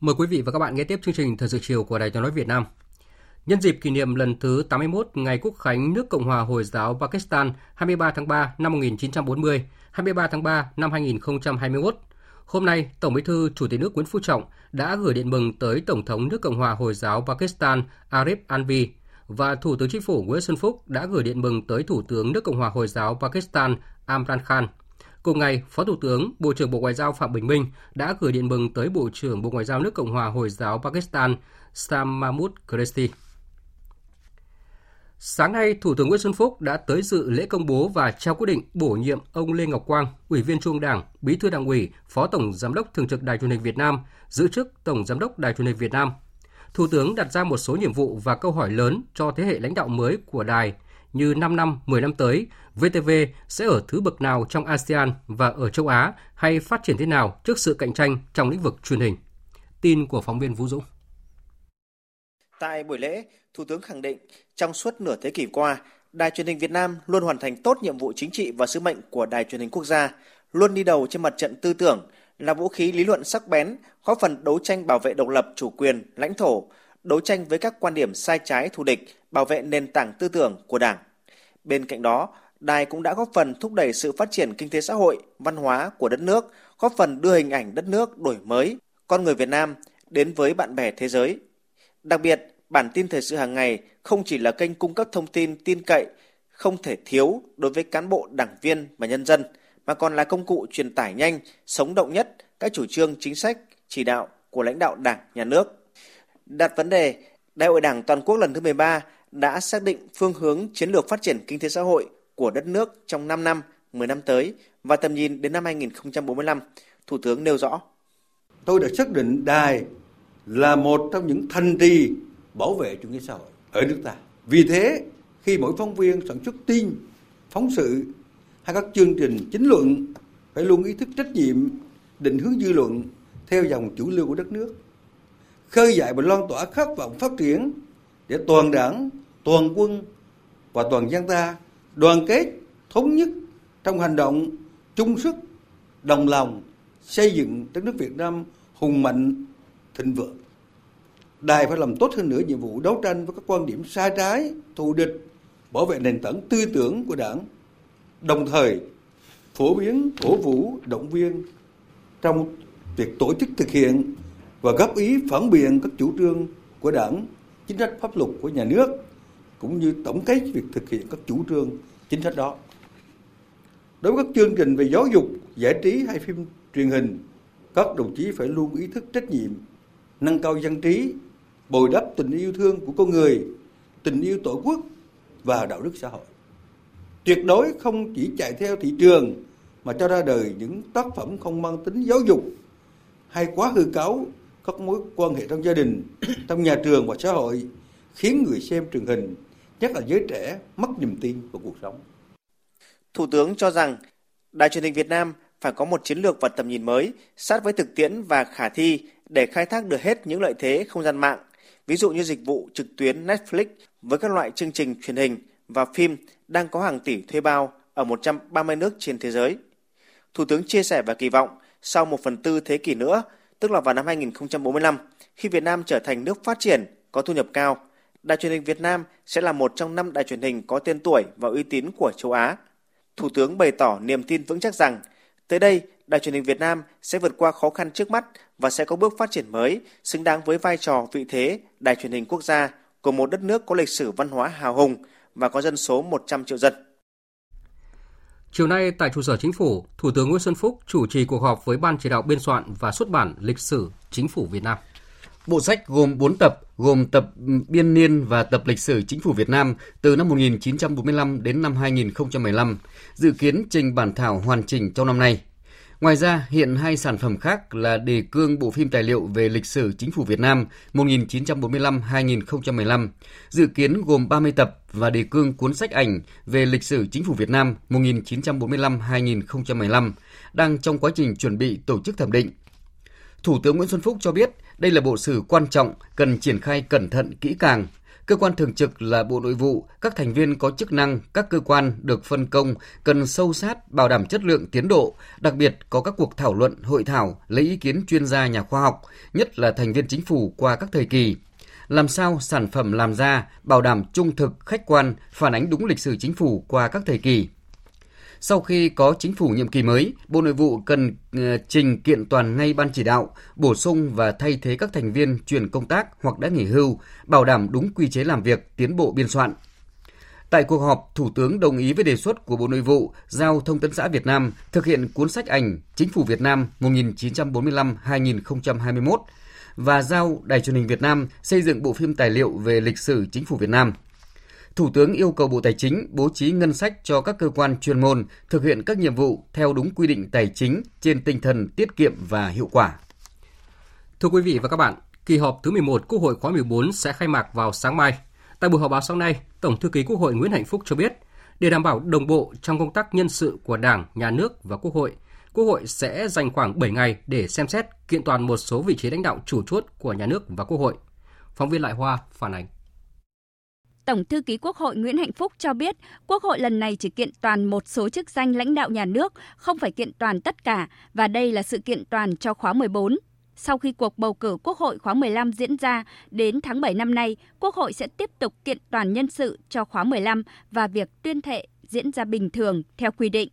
Mời quý vị và các bạn nghe tiếp chương trình Thời sự chiều của Đài Tiếng nói Việt Nam. Nhân dịp kỷ niệm lần thứ 81 ngày Quốc khánh nước Cộng hòa Hồi giáo Pakistan 23 tháng 3 năm 1940, 23 tháng 3 năm 2021, Hôm nay, Tổng Bí thư Chủ tịch nước Nguyễn Phú Trọng đã gửi điện mừng tới Tổng thống nước Cộng hòa Hồi giáo Pakistan Arif Alvi và Thủ tướng Chính phủ Nguyễn Xuân Phúc đã gửi điện mừng tới Thủ tướng nước Cộng hòa Hồi giáo Pakistan Imran Khan. Cùng ngày, Phó Thủ tướng, Bộ trưởng Bộ Ngoại giao Phạm Bình Minh đã gửi điện mừng tới Bộ trưởng Bộ Ngoại giao nước Cộng hòa Hồi giáo Pakistan Sam Mahmood Qureshi. Sáng nay, Thủ tướng Nguyễn Xuân Phúc đã tới dự lễ công bố và trao quyết định bổ nhiệm ông Lê Ngọc Quang, Ủy viên Trung Đảng, Bí thư Đảng ủy, Phó Tổng Giám đốc Thường trực Đài truyền hình Việt Nam, giữ chức Tổng Giám đốc Đài truyền hình Việt Nam. Thủ tướng đặt ra một số nhiệm vụ và câu hỏi lớn cho thế hệ lãnh đạo mới của đài như 5 năm, 10 năm tới, VTV sẽ ở thứ bậc nào trong ASEAN và ở châu Á hay phát triển thế nào trước sự cạnh tranh trong lĩnh vực truyền hình. Tin của phóng viên Vũ Dũng.
Tại buổi lễ, Thủ tướng khẳng định trong suốt nửa thế kỷ qua, Đài truyền hình Việt Nam luôn hoàn thành tốt nhiệm vụ chính trị và sứ mệnh của Đài truyền hình quốc gia, luôn đi đầu trên mặt trận tư tưởng, là vũ khí lý luận sắc bén, góp phần đấu tranh bảo vệ độc lập, chủ quyền, lãnh thổ, đấu tranh với các quan điểm sai trái thù địch, bảo vệ nền tảng tư tưởng của Đảng. Bên cạnh đó, Đài cũng đã góp phần thúc đẩy sự phát triển kinh tế xã hội, văn hóa của đất nước, góp phần đưa hình ảnh đất nước đổi mới, con người Việt Nam đến với bạn bè thế giới. Đặc biệt, bản tin thời sự hàng ngày không chỉ là kênh cung cấp thông tin tin cậy, không thể thiếu đối với cán bộ, đảng viên và nhân dân, mà còn là công cụ truyền tải nhanh, sống động nhất các chủ trương chính sách, chỉ đạo của lãnh đạo Đảng, Nhà nước. Đặt vấn đề, Đại hội Đảng toàn quốc lần thứ 13 đã xác định phương hướng chiến lược phát triển kinh tế xã hội của đất nước trong 5 năm, 10 năm tới và tầm nhìn đến năm 2045. Thủ tướng nêu rõ.
Tôi đã xác định đài là một trong những thành trì bảo vệ chủ nghĩa xã hội ở nước ta. Vì thế, khi mỗi phóng viên sản xuất tin, phóng sự hay các chương trình chính luận phải luôn ý thức trách nhiệm, định hướng dư luận theo dòng chủ lưu của đất nước. Khơi dậy và loan tỏa khát vọng phát triển để toàn đảng, toàn quân và toàn dân ta đoàn kết, thống nhất trong hành động, chung sức, đồng lòng xây dựng đất nước Việt Nam hùng mạnh, thịnh vượng. Đài phải làm tốt hơn nữa nhiệm vụ đấu tranh với các quan điểm sai trái, thù địch, bảo vệ nền tảng tư tưởng của đảng, đồng thời phổ biến, cổ vũ, động viên trong việc tổ chức thực hiện và góp ý phản biện các chủ trương của đảng, chính sách pháp luật của nhà nước, cũng như tổng kết việc thực hiện các chủ trương, chính sách đó. Đối với các chương trình về giáo dục, giải trí hay phim truyền hình, các đồng chí phải luôn ý thức trách nhiệm, nâng cao dân trí, bồi đắp tình yêu thương của con người, tình yêu tổ quốc và đạo đức xã hội. Tuyệt đối không chỉ chạy theo thị trường mà cho ra đời những tác phẩm không mang tính giáo dục hay quá hư cấu các mối quan hệ trong gia đình, <coughs> trong nhà trường và xã hội khiến người xem truyền hình, nhất là giới trẻ, mất niềm tin vào cuộc sống.
Thủ tướng cho rằng Đài truyền hình Việt Nam phải có một chiến lược và tầm nhìn mới, sát với thực tiễn và khả thi để khai thác được hết những lợi thế không gian mạng, ví dụ như dịch vụ trực tuyến Netflix với các loại chương trình truyền hình và phim đang có hàng tỷ thuê bao ở 130 nước trên thế giới. Thủ tướng chia sẻ và kỳ vọng sau một phần tư thế kỷ nữa, tức là vào năm 2045, khi Việt Nam trở thành nước phát triển, có thu nhập cao, Đài truyền hình Việt Nam sẽ là một trong năm đài truyền hình có tên tuổi và uy tín của châu Á. Thủ tướng bày tỏ niềm tin vững chắc rằng, tới đây, Đài truyền hình Việt Nam sẽ vượt qua khó khăn trước mắt và sẽ có bước phát triển mới, xứng đáng với vai trò vị thế đài truyền hình quốc gia của một đất nước có lịch sử văn hóa hào hùng và có dân số 100 triệu dân.
Chiều nay tại trụ sở Chính phủ, Thủ tướng Nguyễn Xuân Phúc chủ trì cuộc họp với Ban chỉ đạo biên soạn và xuất bản lịch sử Chính phủ Việt Nam.
Bộ sách gồm 4 tập, gồm tập biên niên và tập lịch sử chính phủ Việt Nam từ năm 1945 đến năm 2015, dự kiến trình bản thảo hoàn chỉnh trong năm nay. Ngoài ra, hiện hai sản phẩm khác là đề cương bộ phim tài liệu về lịch sử chính phủ Việt Nam 1945-2015, dự kiến gồm 30 tập và đề cương cuốn sách ảnh về lịch sử chính phủ Việt Nam 1945-2015, đang trong quá trình chuẩn bị tổ chức thẩm định. Thủ tướng Nguyễn Xuân Phúc cho biết đây là bộ sử quan trọng, cần triển khai cẩn thận kỹ càng, Cơ quan thường trực là Bộ Nội vụ, các thành viên có chức năng, các cơ quan được phân công cần sâu sát bảo đảm chất lượng tiến độ, đặc biệt có các cuộc thảo luận, hội thảo lấy ý kiến chuyên gia nhà khoa học, nhất là thành viên chính phủ qua các thời kỳ. Làm sao sản phẩm làm ra bảo đảm trung thực, khách quan, phản ánh đúng lịch sử chính phủ qua các thời kỳ. Sau khi có chính phủ nhiệm kỳ mới, Bộ Nội vụ cần ờ, trình kiện toàn ngay ban chỉ đạo, bổ sung và thay thế các thành viên chuyển công tác hoặc đã nghỉ hưu, bảo đảm đúng quy chế làm việc, tiến bộ biên soạn. Tại cuộc họp, Thủ tướng đồng ý với đề xuất của Bộ Nội vụ giao Thông tấn xã Việt Nam thực hiện cuốn sách ảnh Chính phủ Việt Nam 1945-2021 và giao Đài truyền hình Việt Nam xây dựng bộ phim tài liệu về lịch sử Chính phủ Việt Nam. Thủ tướng yêu cầu Bộ Tài chính bố trí ngân sách cho các cơ quan chuyên môn thực hiện các nhiệm vụ theo đúng quy định tài chính trên tinh thần tiết kiệm và hiệu quả.
Thưa quý vị và các bạn, kỳ họp thứ 11 Quốc hội khóa 14 sẽ khai mạc vào sáng mai. Tại buổi họp báo sáng nay, Tổng thư ký Quốc hội Nguyễn Hạnh Phúc cho biết, để đảm bảo đồng bộ trong công tác nhân sự của Đảng, Nhà nước và Quốc hội, Quốc hội sẽ dành khoảng 7 ngày để xem xét kiện toàn một số vị trí lãnh đạo chủ chốt của nhà nước và Quốc hội. Phóng viên Lại Hoa phản ánh.
Tổng thư ký Quốc hội Nguyễn Hạnh Phúc cho biết, Quốc hội lần này chỉ kiện toàn một số chức danh lãnh đạo nhà nước, không phải kiện toàn tất cả và đây là sự kiện toàn cho khóa 14. Sau khi cuộc bầu cử Quốc hội khóa 15 diễn ra đến tháng 7 năm nay, Quốc hội sẽ tiếp tục kiện toàn nhân sự cho khóa 15 và việc tuyên thệ diễn ra bình thường theo quy định.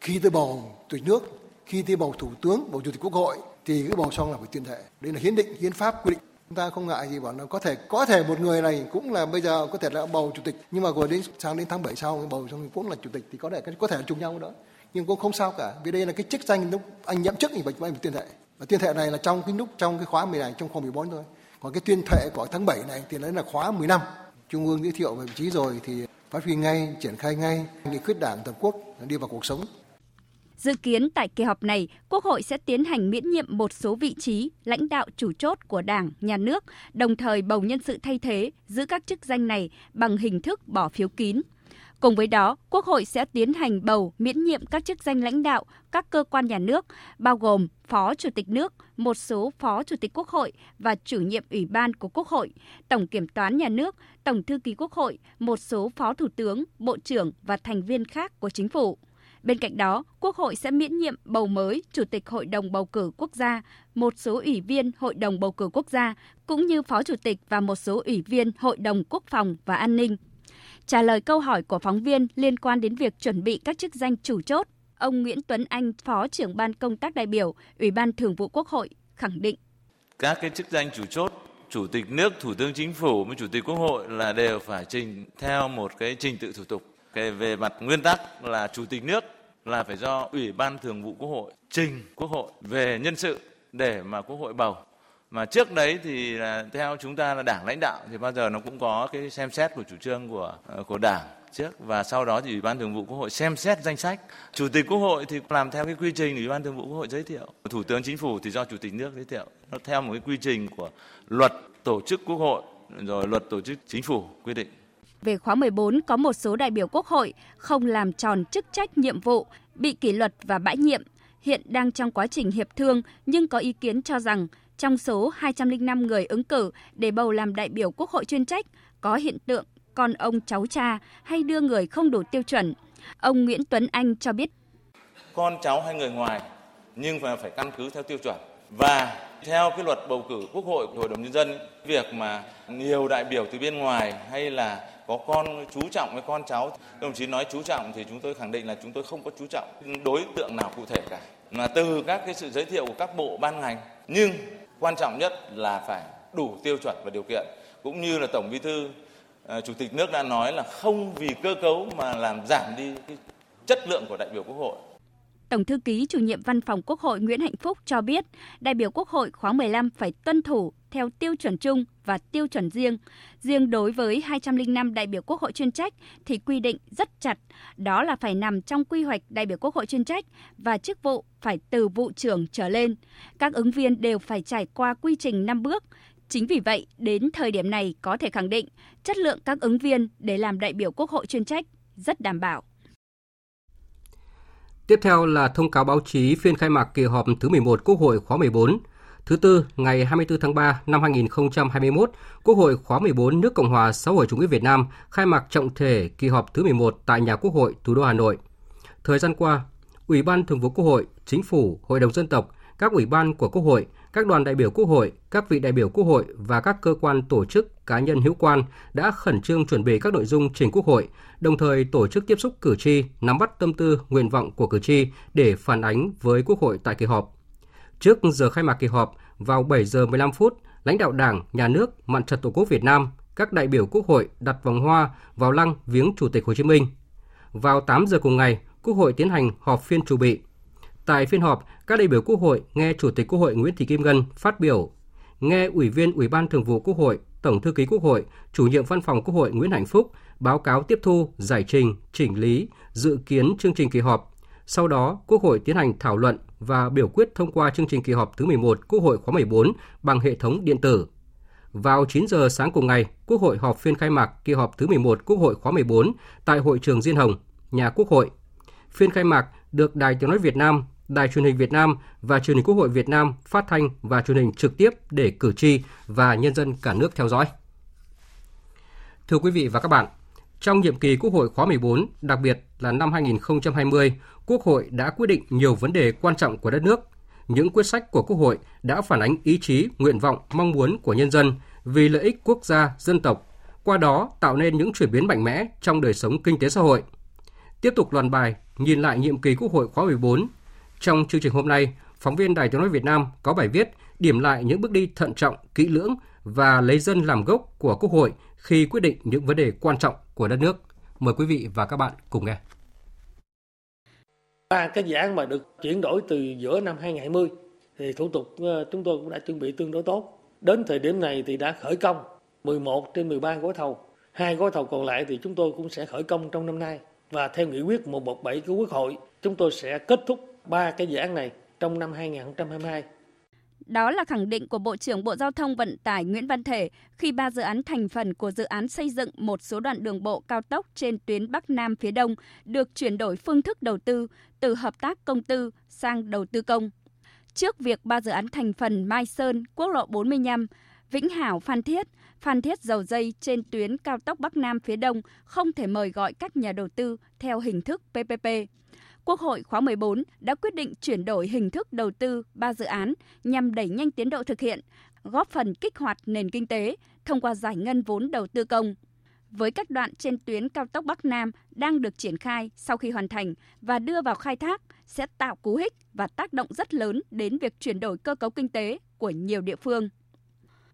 Khi tôi bầu chủ tịch nước, khi tôi bầu thủ tướng, bầu chủ tịch Quốc hội thì cứ bầu xong là phải tuyên thệ. Đây là hiến định, hiến pháp quy định chúng ta không ngại gì bảo là có thể có thể một người này cũng là bây giờ có thể là bầu chủ tịch. Nhưng mà rồi đến, sang đến tháng 7 sau, bầu xong cũng là chủ tịch thì có thể có thể là chung nhau đó. Nhưng cũng không sao cả, vì đây là cái chức danh lúc anh nhậm chức thì phải phải tuyên thệ. Và tuyên thệ này là trong cái lúc, trong cái khóa 10 này, trong khóa 14 thôi. Còn cái tuyên thệ của tháng 7 này thì đấy là khóa 15 trung ương giới thiệu về vị trí rồi thì phát huy ngay, triển khai ngay nghị quyết đảng toàn quốc đi vào cuộc sống.
Dự kiến tại kỳ họp này, Quốc hội sẽ tiến hành miễn nhiệm một số vị trí lãnh đạo chủ chốt của Đảng, Nhà nước, đồng thời bầu nhân sự thay thế giữ các chức danh này bằng hình thức bỏ phiếu kín. Cùng với đó, Quốc hội sẽ tiến hành bầu miễn nhiệm các chức danh lãnh đạo các cơ quan nhà nước, bao gồm Phó Chủ tịch nước, một số Phó Chủ tịch Quốc hội và chủ nhiệm Ủy ban của Quốc hội, Tổng Kiểm toán Nhà nước, Tổng Thư ký Quốc hội, một số Phó Thủ tướng, Bộ trưởng và thành viên khác của Chính phủ. Bên cạnh đó, Quốc hội sẽ miễn nhiệm bầu mới Chủ tịch Hội đồng bầu cử quốc gia, một số ủy viên Hội đồng bầu cử quốc gia, cũng như Phó Chủ tịch và một số ủy viên Hội đồng Quốc phòng và An ninh. Trả lời câu hỏi của phóng viên liên quan đến việc chuẩn bị các chức danh chủ chốt, ông Nguyễn Tuấn Anh, Phó trưởng ban công tác đại biểu, Ủy ban Thường vụ Quốc hội khẳng định.
Các cái chức danh chủ chốt chủ tịch nước, thủ tướng chính phủ với chủ tịch quốc hội là đều phải trình theo một cái trình tự thủ tục. Cái về mặt nguyên tắc là chủ tịch nước là phải do ủy ban thường vụ quốc hội trình quốc hội về nhân sự để mà quốc hội bầu. Mà trước đấy thì là theo chúng ta là đảng lãnh đạo thì bao giờ nó cũng có cái xem xét của chủ trương của ờ, của đảng trước. Và sau đó thì ủy ban thường vụ quốc hội xem xét danh sách. Chủ tịch quốc hội thì làm theo cái quy trình ủy ban thường vụ quốc hội giới thiệu. Thủ tướng chính phủ thì do chủ tịch nước giới thiệu. Nó theo một cái quy trình của luật tổ chức quốc hội, rồi luật tổ chức chính phủ quy định
về khóa 14 có một số đại biểu Quốc hội không làm tròn chức trách nhiệm vụ, bị kỷ luật và bãi nhiệm, hiện đang trong quá trình hiệp thương nhưng có ý kiến cho rằng trong số 205 người ứng cử để bầu làm đại biểu Quốc hội chuyên trách có hiện tượng con ông cháu cha hay đưa người không đủ tiêu chuẩn. Ông Nguyễn Tuấn Anh cho biết.
Con cháu hay người ngoài nhưng phải phải căn cứ theo tiêu chuẩn và theo cái luật bầu cử quốc hội của hội đồng nhân dân việc mà nhiều đại biểu từ bên ngoài hay là có con chú trọng với con cháu. Đồng chí nói chú trọng thì chúng tôi khẳng định là chúng tôi không có chú trọng, đối tượng nào cụ thể cả. Mà từ các cái sự giới thiệu của các bộ ban ngành, nhưng quan trọng nhất là phải đủ tiêu chuẩn và điều kiện. Cũng như là tổng bí thư à, chủ tịch nước đã nói là không vì cơ cấu mà làm giảm đi cái chất lượng của đại biểu quốc hội.
Tổng thư ký chủ nhiệm Văn phòng Quốc hội Nguyễn Hạnh Phúc cho biết, đại biểu Quốc hội khóa 15 phải tuân thủ theo tiêu chuẩn chung và tiêu chuẩn riêng. Riêng đối với 205 đại biểu Quốc hội chuyên trách thì quy định rất chặt, đó là phải nằm trong quy hoạch đại biểu Quốc hội chuyên trách và chức vụ phải từ vụ trưởng trở lên. Các ứng viên đều phải trải qua quy trình 5 bước. Chính vì vậy, đến thời điểm này có thể khẳng định chất lượng các ứng viên để làm đại biểu Quốc hội chuyên trách rất đảm bảo.
Tiếp theo là thông cáo báo chí phiên khai mạc kỳ họp thứ 11 Quốc hội khóa 14. Thứ tư, ngày 24 tháng 3 năm 2021, Quốc hội khóa 14 nước Cộng hòa xã hội chủ nghĩa Việt Nam khai mạc trọng thể kỳ họp thứ 11 tại nhà Quốc hội thủ đô Hà Nội. Thời gian qua, Ủy ban Thường vụ Quốc hội, Chính phủ, Hội đồng dân tộc, các ủy ban của Quốc hội, các đoàn đại biểu Quốc hội, các vị đại biểu Quốc hội và các cơ quan tổ chức cá nhân hữu quan đã khẩn trương chuẩn bị các nội dung trình Quốc hội, đồng thời tổ chức tiếp xúc cử tri, nắm bắt tâm tư, nguyện vọng của cử tri để phản ánh với Quốc hội tại kỳ họp. Trước giờ khai mạc kỳ họp, vào 7 giờ 15 phút, lãnh đạo Đảng, Nhà nước, Mặt trận Tổ quốc Việt Nam, các đại biểu Quốc hội đặt vòng hoa vào lăng viếng Chủ tịch Hồ Chí Minh. Vào 8 giờ cùng ngày, Quốc hội tiến hành họp phiên chủ bị. Tại phiên họp, các đại biểu Quốc hội nghe Chủ tịch Quốc hội Nguyễn Thị Kim Ngân phát biểu, nghe Ủy viên Ủy ban Thường vụ Quốc hội, Tổng thư ký Quốc hội, Chủ nhiệm Văn phòng Quốc hội Nguyễn Hạnh Phúc báo cáo tiếp thu, giải trình, chỉnh lý, dự kiến chương trình kỳ họp. Sau đó, Quốc hội tiến hành thảo luận và biểu quyết thông qua chương trình kỳ họp thứ 11 Quốc hội khóa 14 bằng hệ thống điện tử. Vào 9 giờ sáng cùng ngày, Quốc hội họp phiên khai mạc kỳ họp thứ 11 Quốc hội khóa 14 tại hội trường Diên Hồng, nhà Quốc hội. Phiên khai mạc được Đài Tiếng nói Việt Nam, Đài truyền hình Việt Nam và Truyền hình Quốc hội Việt Nam phát thanh và truyền hình trực tiếp để cử tri và nhân dân cả nước theo dõi. Thưa quý vị và các bạn, trong nhiệm kỳ Quốc hội khóa 14, đặc biệt là năm 2020, Quốc hội đã quyết định nhiều vấn đề quan trọng của đất nước. Những quyết sách của Quốc hội đã phản ánh ý chí, nguyện vọng, mong muốn của nhân dân vì lợi ích quốc gia, dân tộc, qua đó tạo nên những chuyển biến mạnh mẽ trong đời sống kinh tế xã hội. Tiếp tục loạt bài nhìn lại nhiệm kỳ Quốc hội khóa 14. Trong chương trình hôm nay, phóng viên Đài Tiếng nói Việt Nam có bài viết điểm lại những bước đi thận trọng, kỹ lưỡng và lấy dân làm gốc của Quốc hội khi quyết định những vấn đề quan trọng của đất nước. Mời quý vị và các bạn cùng nghe.
Ba cái dự án mà được chuyển đổi từ giữa năm 2020 thì thủ tục ờ, chúng tôi cũng đã chuẩn bị tương đối tốt. Đến thời điểm này thì đã khởi công 11 trên 13 gói thầu. Hai gói thầu còn lại thì chúng tôi cũng sẽ khởi công trong năm nay. Và theo nghị quyết 117 của Quốc hội, chúng tôi sẽ kết thúc ba cái dự án này trong năm 2022.
Đó là khẳng định của Bộ trưởng Bộ Giao thông Vận tải Nguyễn Văn Thể khi ba dự án thành phần của dự án xây dựng một số đoạn đường bộ cao tốc trên tuyến Bắc Nam phía Đông được chuyển đổi phương thức đầu tư từ hợp tác công tư sang đầu tư công. Trước việc ba dự án thành phần Mai Sơn, quốc lộ 45, Vĩnh Hảo Phan Thiết, Phan Thiết dầu dây trên tuyến cao tốc Bắc Nam phía Đông không thể mời gọi các nhà đầu tư theo hình thức PPP. Quốc hội khóa 14 đã quyết định chuyển đổi hình thức đầu tư 3 dự án nhằm đẩy nhanh tiến độ thực hiện, góp phần kích hoạt nền kinh tế thông qua giải ngân vốn đầu tư công. Với các đoạn trên tuyến cao tốc Bắc Nam đang được triển khai sau khi hoàn thành và đưa vào khai thác sẽ tạo cú hích và tác động rất lớn đến việc chuyển đổi cơ cấu kinh tế của nhiều địa phương.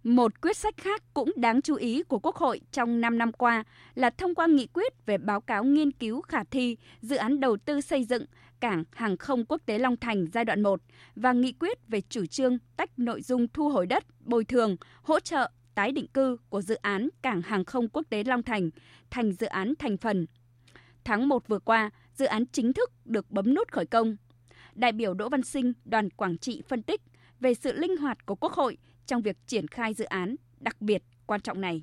Một quyết sách khác cũng đáng chú ý của Quốc hội trong 5 năm qua là thông qua nghị quyết về báo cáo nghiên cứu khả thi dự án đầu tư xây dựng cảng hàng không quốc tế Long Thành giai đoạn 1 và nghị quyết về chủ trương tách nội dung thu hồi đất, bồi thường, hỗ trợ tái định cư của dự án cảng hàng không quốc tế Long Thành thành dự án thành phần. Tháng 1 vừa qua, dự án chính thức được bấm nút khởi công. Đại biểu Đỗ Văn Sinh, đoàn Quảng Trị phân tích về sự linh hoạt của Quốc hội trong việc triển khai dự án đặc biệt quan trọng này.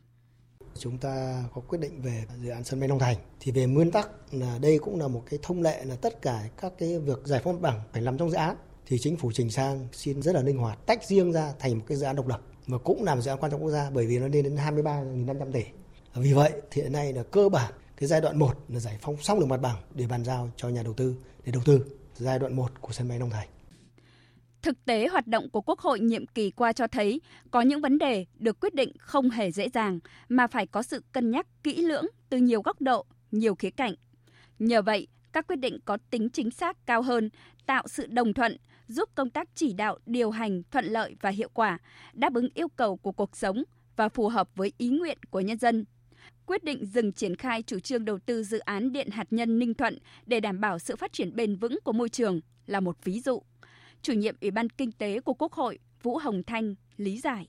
Chúng ta có quyết định về dự án sân bay Long Thành thì về nguyên tắc là đây cũng là một cái thông lệ là tất cả các cái việc giải phóng mặt bằng phải nằm trong dự án thì chính phủ trình sang xin rất là linh hoạt tách riêng ra thành một cái dự án độc lập và cũng làm dự án quan trọng quốc gia bởi vì nó lên đến 23.500 tỷ. Vì vậy thì hiện nay là cơ bản cái giai đoạn 1 là giải phóng xong được mặt bằng để bàn giao cho nhà đầu tư để đầu tư giai đoạn 1 của sân bay Long Thành.
Thực tế hoạt động của Quốc hội nhiệm kỳ qua cho thấy có những vấn đề được quyết định không hề dễ dàng mà phải có sự cân nhắc kỹ lưỡng từ nhiều góc độ, nhiều khía cạnh. Nhờ vậy, các quyết định có tính chính xác cao hơn, tạo sự đồng thuận, giúp công tác chỉ đạo, điều hành thuận lợi và hiệu quả, đáp ứng yêu cầu của cuộc sống và phù hợp với ý nguyện của nhân dân. Quyết định dừng triển khai chủ trương đầu tư dự án điện hạt nhân Ninh Thuận để đảm bảo sự phát triển bền vững của môi trường là một ví dụ chủ nhiệm Ủy ban Kinh tế của Quốc hội Vũ Hồng Thanh lý giải.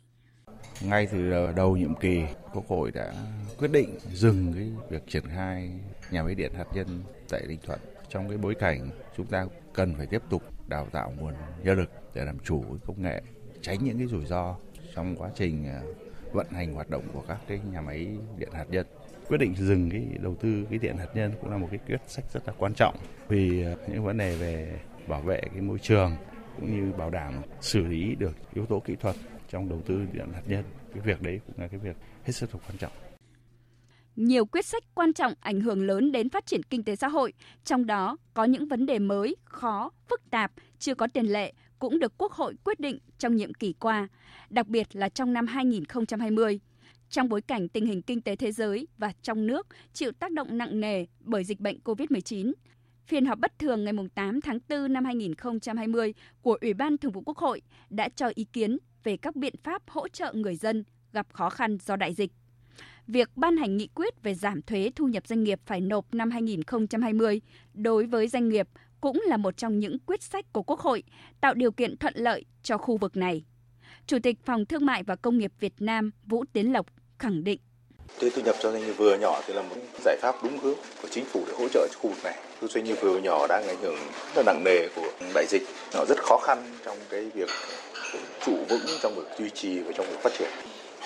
Ngay từ đầu nhiệm kỳ, Quốc hội đã quyết định dừng cái việc triển khai nhà máy điện hạt nhân tại Ninh Thuận trong cái bối cảnh chúng ta cần phải tiếp tục đào tạo nguồn nhân lực để làm chủ công nghệ, tránh những cái rủi ro trong quá trình à, vận hành hoạt động của các cái nhà máy điện hạt nhân. Quyết định dừng cái đầu tư cái điện hạt nhân cũng là một cái quyết sách rất là quan trọng vì à, những vấn đề về bảo vệ cái môi trường cũng như bảo đảm xử lý được yếu tố kỹ thuật trong đầu tư điện hạt nhân. Cái việc đấy cũng là cái việc hết sức là quan trọng.
Nhiều quyết sách quan trọng ảnh hưởng lớn đến phát triển kinh tế xã hội, trong đó có những vấn đề mới, khó, phức tạp, chưa có tiền lệ cũng được Quốc hội quyết định trong nhiệm kỳ qua, đặc biệt là trong năm 2020. Trong bối cảnh tình hình kinh tế thế giới và trong nước chịu tác động nặng nề bởi dịch bệnh COVID-19, phiên họp bất thường ngày 8 tháng 4 năm 2020 của Ủy ban Thường vụ Quốc hội đã cho ý kiến về các biện pháp hỗ trợ người dân gặp khó khăn do đại dịch. Việc ban hành nghị quyết về giảm thuế thu nhập doanh nghiệp phải nộp năm 2020 đối với doanh nghiệp cũng là một trong những quyết sách của Quốc hội, tạo điều kiện thuận lợi cho khu vực này. Chủ tịch Phòng Thương mại và Công nghiệp Việt Nam Vũ Tiến Lộc khẳng định.
Thuế thu nhập cho doanh nghiệp vừa nhỏ thì là một giải pháp đúng hướng của chính phủ để hỗ trợ cho khu vực này. Doanh nghiệp vừa nhỏ đang ảnh hưởng rất nặng nề của đại dịch, nó rất khó khăn trong cái việc trụ vững trong việc duy trì và trong việc phát triển.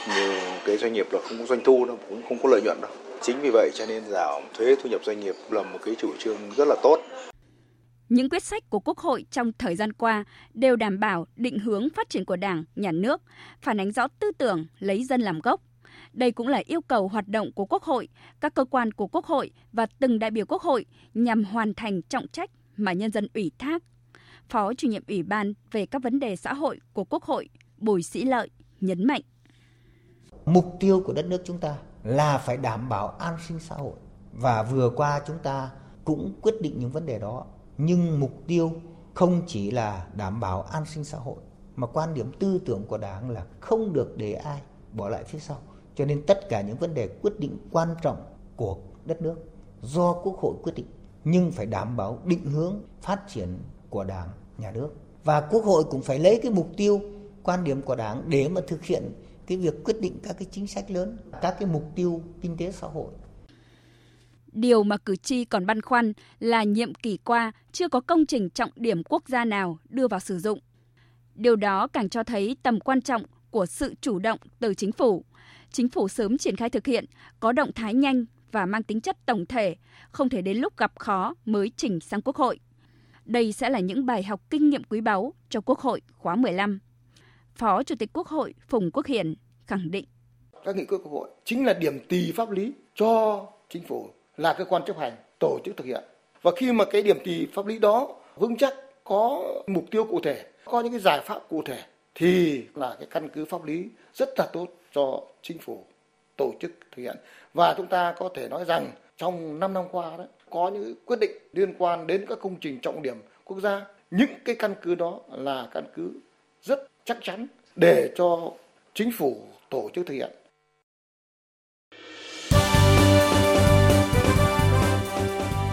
Như cái doanh nghiệp là không có doanh thu đâu, cũng không có lợi nhuận đâu. Chính vì vậy cho nên giảm thuế thu nhập doanh nghiệp là một cái chủ trương rất là tốt.
Những quyết sách của Quốc hội trong thời gian qua đều đảm bảo định hướng phát triển của Đảng, Nhà nước, phản ánh rõ tư tưởng lấy dân làm gốc. Đây cũng là yêu cầu hoạt động của Quốc hội, các cơ quan của Quốc hội và từng đại biểu Quốc hội nhằm hoàn thành trọng trách mà nhân dân ủy thác. Phó chủ nhiệm Ủy ban về các vấn đề xã hội của Quốc hội Bùi Sĩ Lợi nhấn mạnh.
Mục tiêu của đất nước chúng ta là phải đảm bảo an sinh xã hội và vừa qua chúng ta cũng quyết định những vấn đề đó nhưng mục tiêu không chỉ là đảm bảo an sinh xã hội mà quan điểm tư tưởng của đảng là không được để ai bỏ lại phía sau cho nên tất cả những vấn đề quyết định quan trọng của đất nước do quốc hội quyết định, nhưng phải đảm bảo định hướng phát triển của đảng, nhà nước và quốc hội cũng phải lấy cái mục tiêu, quan điểm của đảng để mà thực hiện cái việc quyết định các cái chính sách lớn, các cái mục tiêu kinh tế xã hội
Điều mà cử tri còn băn khoăn là nhiệm kỳ qua chưa có công trình trọng điểm quốc gia nào đưa vào sử dụng. Điều đó càng cho thấy tầm quan trọng của sự chủ động từ chính phủ. Chính phủ sớm triển khai thực hiện, có động thái nhanh và mang tính chất tổng thể, không thể đến lúc gặp khó mới chỉnh sang Quốc hội. Đây sẽ là những bài học kinh nghiệm quý báu cho Quốc hội khóa 15. Phó Chủ tịch Quốc hội Phùng Quốc Hiển khẳng định.
Các nghị quyết Quốc hội chính là điểm tì pháp lý cho chính phủ là cơ quan chấp hành tổ chức thực hiện và khi mà cái điểm tì pháp lý đó vững chắc có mục tiêu cụ thể có những cái giải pháp cụ thể thì là cái căn cứ pháp lý rất là tốt cho chính phủ tổ chức thực hiện. Và chúng ta có thể nói rằng trong 5 năm qua đó có những quyết định liên quan đến các công trình trọng điểm quốc gia. Những cái căn cứ đó là căn cứ rất chắc chắn để cho chính phủ tổ chức thực hiện.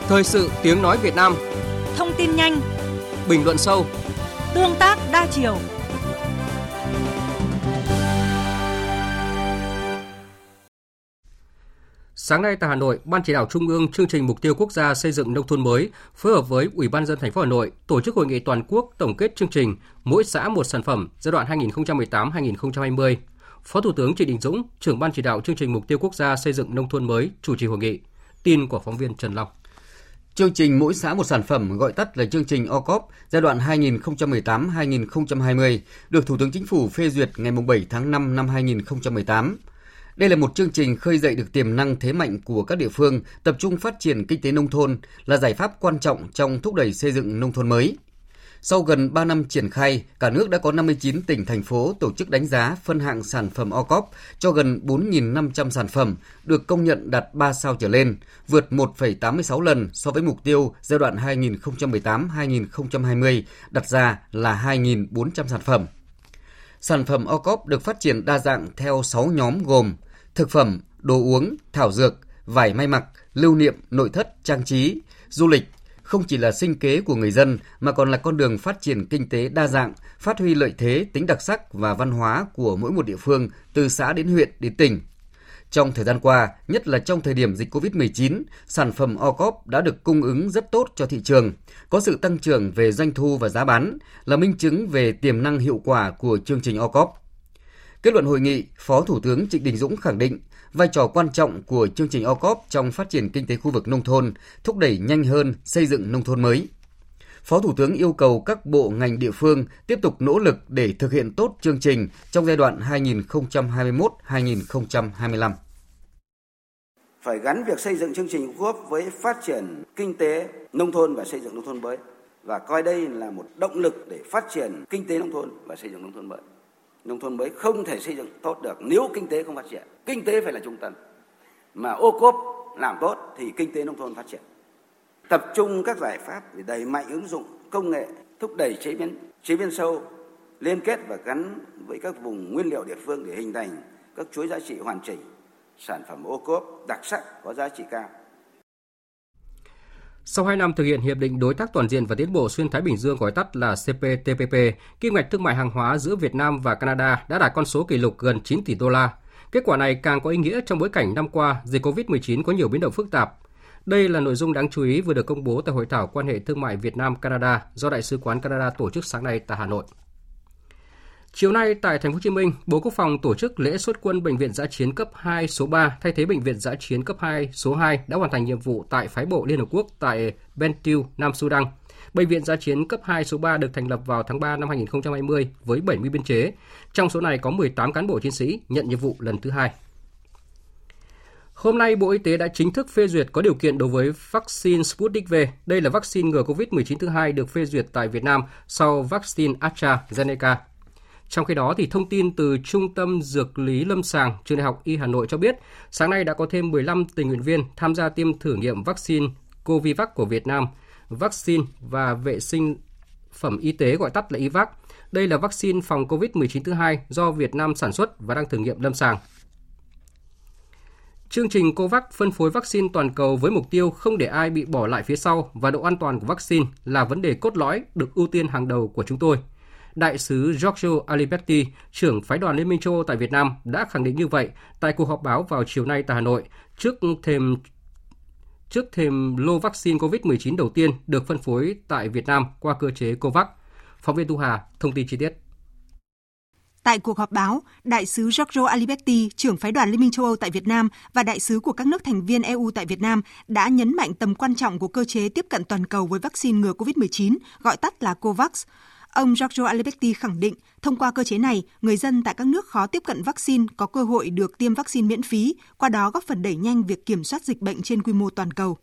Thời sự tiếng nói Việt Nam.
Thông tin nhanh
Bình luận sâu.
Tương tác đa chiều
Sáng nay tại Hà Nội, Ban chỉ đạo Trung ương chương trình mục tiêu quốc gia xây dựng nông thôn mới phối hợp với Ủy ban dân thành phố Hà Nội tổ chức hội nghị toàn quốc tổng kết chương trình Mỗi xã một sản phẩm giai đoạn 2018-2020. Phó Thủ tướng Trịnh Đình Dũng, trưởng ban chỉ đạo chương trình mục tiêu quốc gia xây dựng nông thôn mới chủ trì hội nghị. Tin của phóng viên Trần Long.
Chương trình Mỗi xã một sản phẩm gọi tắt là chương trình OCOP giai đoạn 2018-2020 được Thủ tướng Chính phủ phê duyệt ngày 7 tháng 5 năm 2018. Đây là một chương trình khơi dậy được tiềm năng thế mạnh của các địa phương, tập trung phát triển kinh tế nông thôn là giải pháp quan trọng trong thúc đẩy xây dựng nông thôn mới. Sau gần 3 năm triển khai, cả nước đã có 59 tỉnh, thành phố tổ chức đánh giá phân hạng sản phẩm OCOP cho gần 4.500 sản phẩm được công nhận đạt 3 sao trở lên, vượt 1,86 lần so với mục tiêu giai đoạn 2018-2020 đặt ra là 2.400 sản phẩm. Sản phẩm OCOP được phát triển đa dạng theo 6 nhóm gồm thực phẩm, đồ uống, thảo dược, vải may mặc, lưu niệm, nội thất, trang trí, du lịch, không chỉ là sinh kế của người dân mà còn là con đường phát triển kinh tế đa dạng, phát huy lợi thế, tính đặc sắc và văn hóa của mỗi một địa phương từ xã đến huyện đến tỉnh. Trong thời gian qua, nhất là trong thời điểm dịch COVID-19, sản phẩm OCOP đã được cung ứng rất tốt cho thị trường, có sự tăng trưởng về doanh thu và giá bán, là minh chứng về tiềm năng hiệu quả của chương trình OCOP. Kết luận hội nghị, Phó Thủ tướng Trịnh Đình Dũng khẳng định vai trò quan trọng của chương trình OCOP trong phát triển kinh tế khu vực nông thôn, thúc đẩy nhanh hơn xây dựng nông thôn mới. Phó Thủ tướng yêu cầu các bộ ngành địa phương tiếp tục nỗ lực để thực hiện tốt chương trình trong giai đoạn 2021-2025.
Phải gắn việc xây dựng chương trình OCOP với phát triển kinh tế nông thôn và xây dựng nông thôn mới.
và coi đây là một động lực để phát triển kinh tế nông thôn và xây dựng nông thôn mới. Nông thôn mới không thể xây dựng tốt được nếu kinh tế không phát triển. Kinh tế phải là trung tâm. Mà ô cốp làm tốt thì kinh tế nông thôn phát triển. Tập trung các giải pháp để đẩy mạnh ứng dụng công nghệ, thúc đẩy chế biến chế biến sâu, liên kết và gắn với các vùng nguyên liệu địa phương để hình thành các chuỗi giá trị hoàn chỉnh, sản phẩm ô cốp đặc sắc có giá trị cao.
Sau 2 năm thực hiện Hiệp định Đối tác Toàn diện và Tiến bộ Xuyên Thái Bình Dương gọi tắt là CPTPP, kim ngạch thương mại hàng hóa giữa Việt Nam và Canada đã đạt con số kỷ lục gần 9 tỷ đô la. Kết quả này càng có ý nghĩa trong bối cảnh năm qua dịch COVID-19 có nhiều biến động phức tạp. Đây là nội dung đáng chú ý vừa được công bố tại Hội thảo quan hệ thương mại Việt Nam-Canada do Đại sứ quán Canada tổ chức sáng nay tại Hà Nội. Chiều nay tại Thành phố Hồ Chí Minh, Bộ Quốc phòng tổ chức lễ xuất quân bệnh viện giã chiến cấp 2 số 3 thay thế bệnh viện giã chiến cấp 2 số 2 đã hoàn thành nhiệm vụ tại phái bộ Liên Hợp Quốc tại Bentiu, Nam Sudan. Bệnh viện giã chiến cấp 2 số 3 được thành lập vào tháng 3 năm 2020 với 70 biên chế. Trong số này có 18 cán bộ chiến sĩ nhận nhiệm vụ lần thứ hai. Hôm nay, Bộ Y tế đã chính thức phê duyệt có điều kiện đối với vaccine Sputnik V. Đây là vaccine ngừa COVID-19 thứ hai được phê duyệt tại Việt Nam sau vaccine AstraZeneca trong khi đó, thì thông tin từ Trung tâm Dược lý Lâm sàng Trường Đại học Y Hà Nội cho biết, sáng nay đã có thêm 15 tình nguyện viên tham gia tiêm thử nghiệm vaccine Covivac của Việt Nam, vaccine và vệ sinh phẩm y tế gọi tắt là IVAC. Đây là vaccine phòng COVID-19 thứ hai do Việt Nam sản xuất và đang thử nghiệm lâm sàng. Chương trình COVAX phân phối vaccine toàn cầu với mục tiêu không để ai bị bỏ lại phía sau và độ an toàn của vaccine là vấn đề cốt lõi được ưu tiên hàng đầu của chúng tôi – Đại sứ Giorgio Aliberti, trưởng phái đoàn Liên minh châu Âu tại Việt Nam đã khẳng định như vậy tại cuộc họp báo vào chiều nay tại Hà Nội trước thêm trước thêm lô vaccine COVID-19 đầu tiên được phân phối tại Việt Nam qua cơ chế COVAX. Phóng viên Tu Hà thông tin chi tiết.
Tại cuộc họp báo, Đại sứ Giorgio Aliberti, trưởng phái đoàn Liên minh châu Âu tại Việt Nam và đại sứ của các nước thành viên EU tại Việt Nam đã nhấn mạnh tầm quan trọng của cơ chế tiếp cận toàn cầu với vaccine ngừa COVID-19, gọi tắt là COVAX. Ông Giorgio Aliberti khẳng định, thông qua cơ chế này, người dân tại các nước khó tiếp cận vaccine có cơ hội được tiêm vaccine miễn phí, qua đó góp phần đẩy nhanh việc kiểm soát dịch bệnh trên quy mô toàn cầu.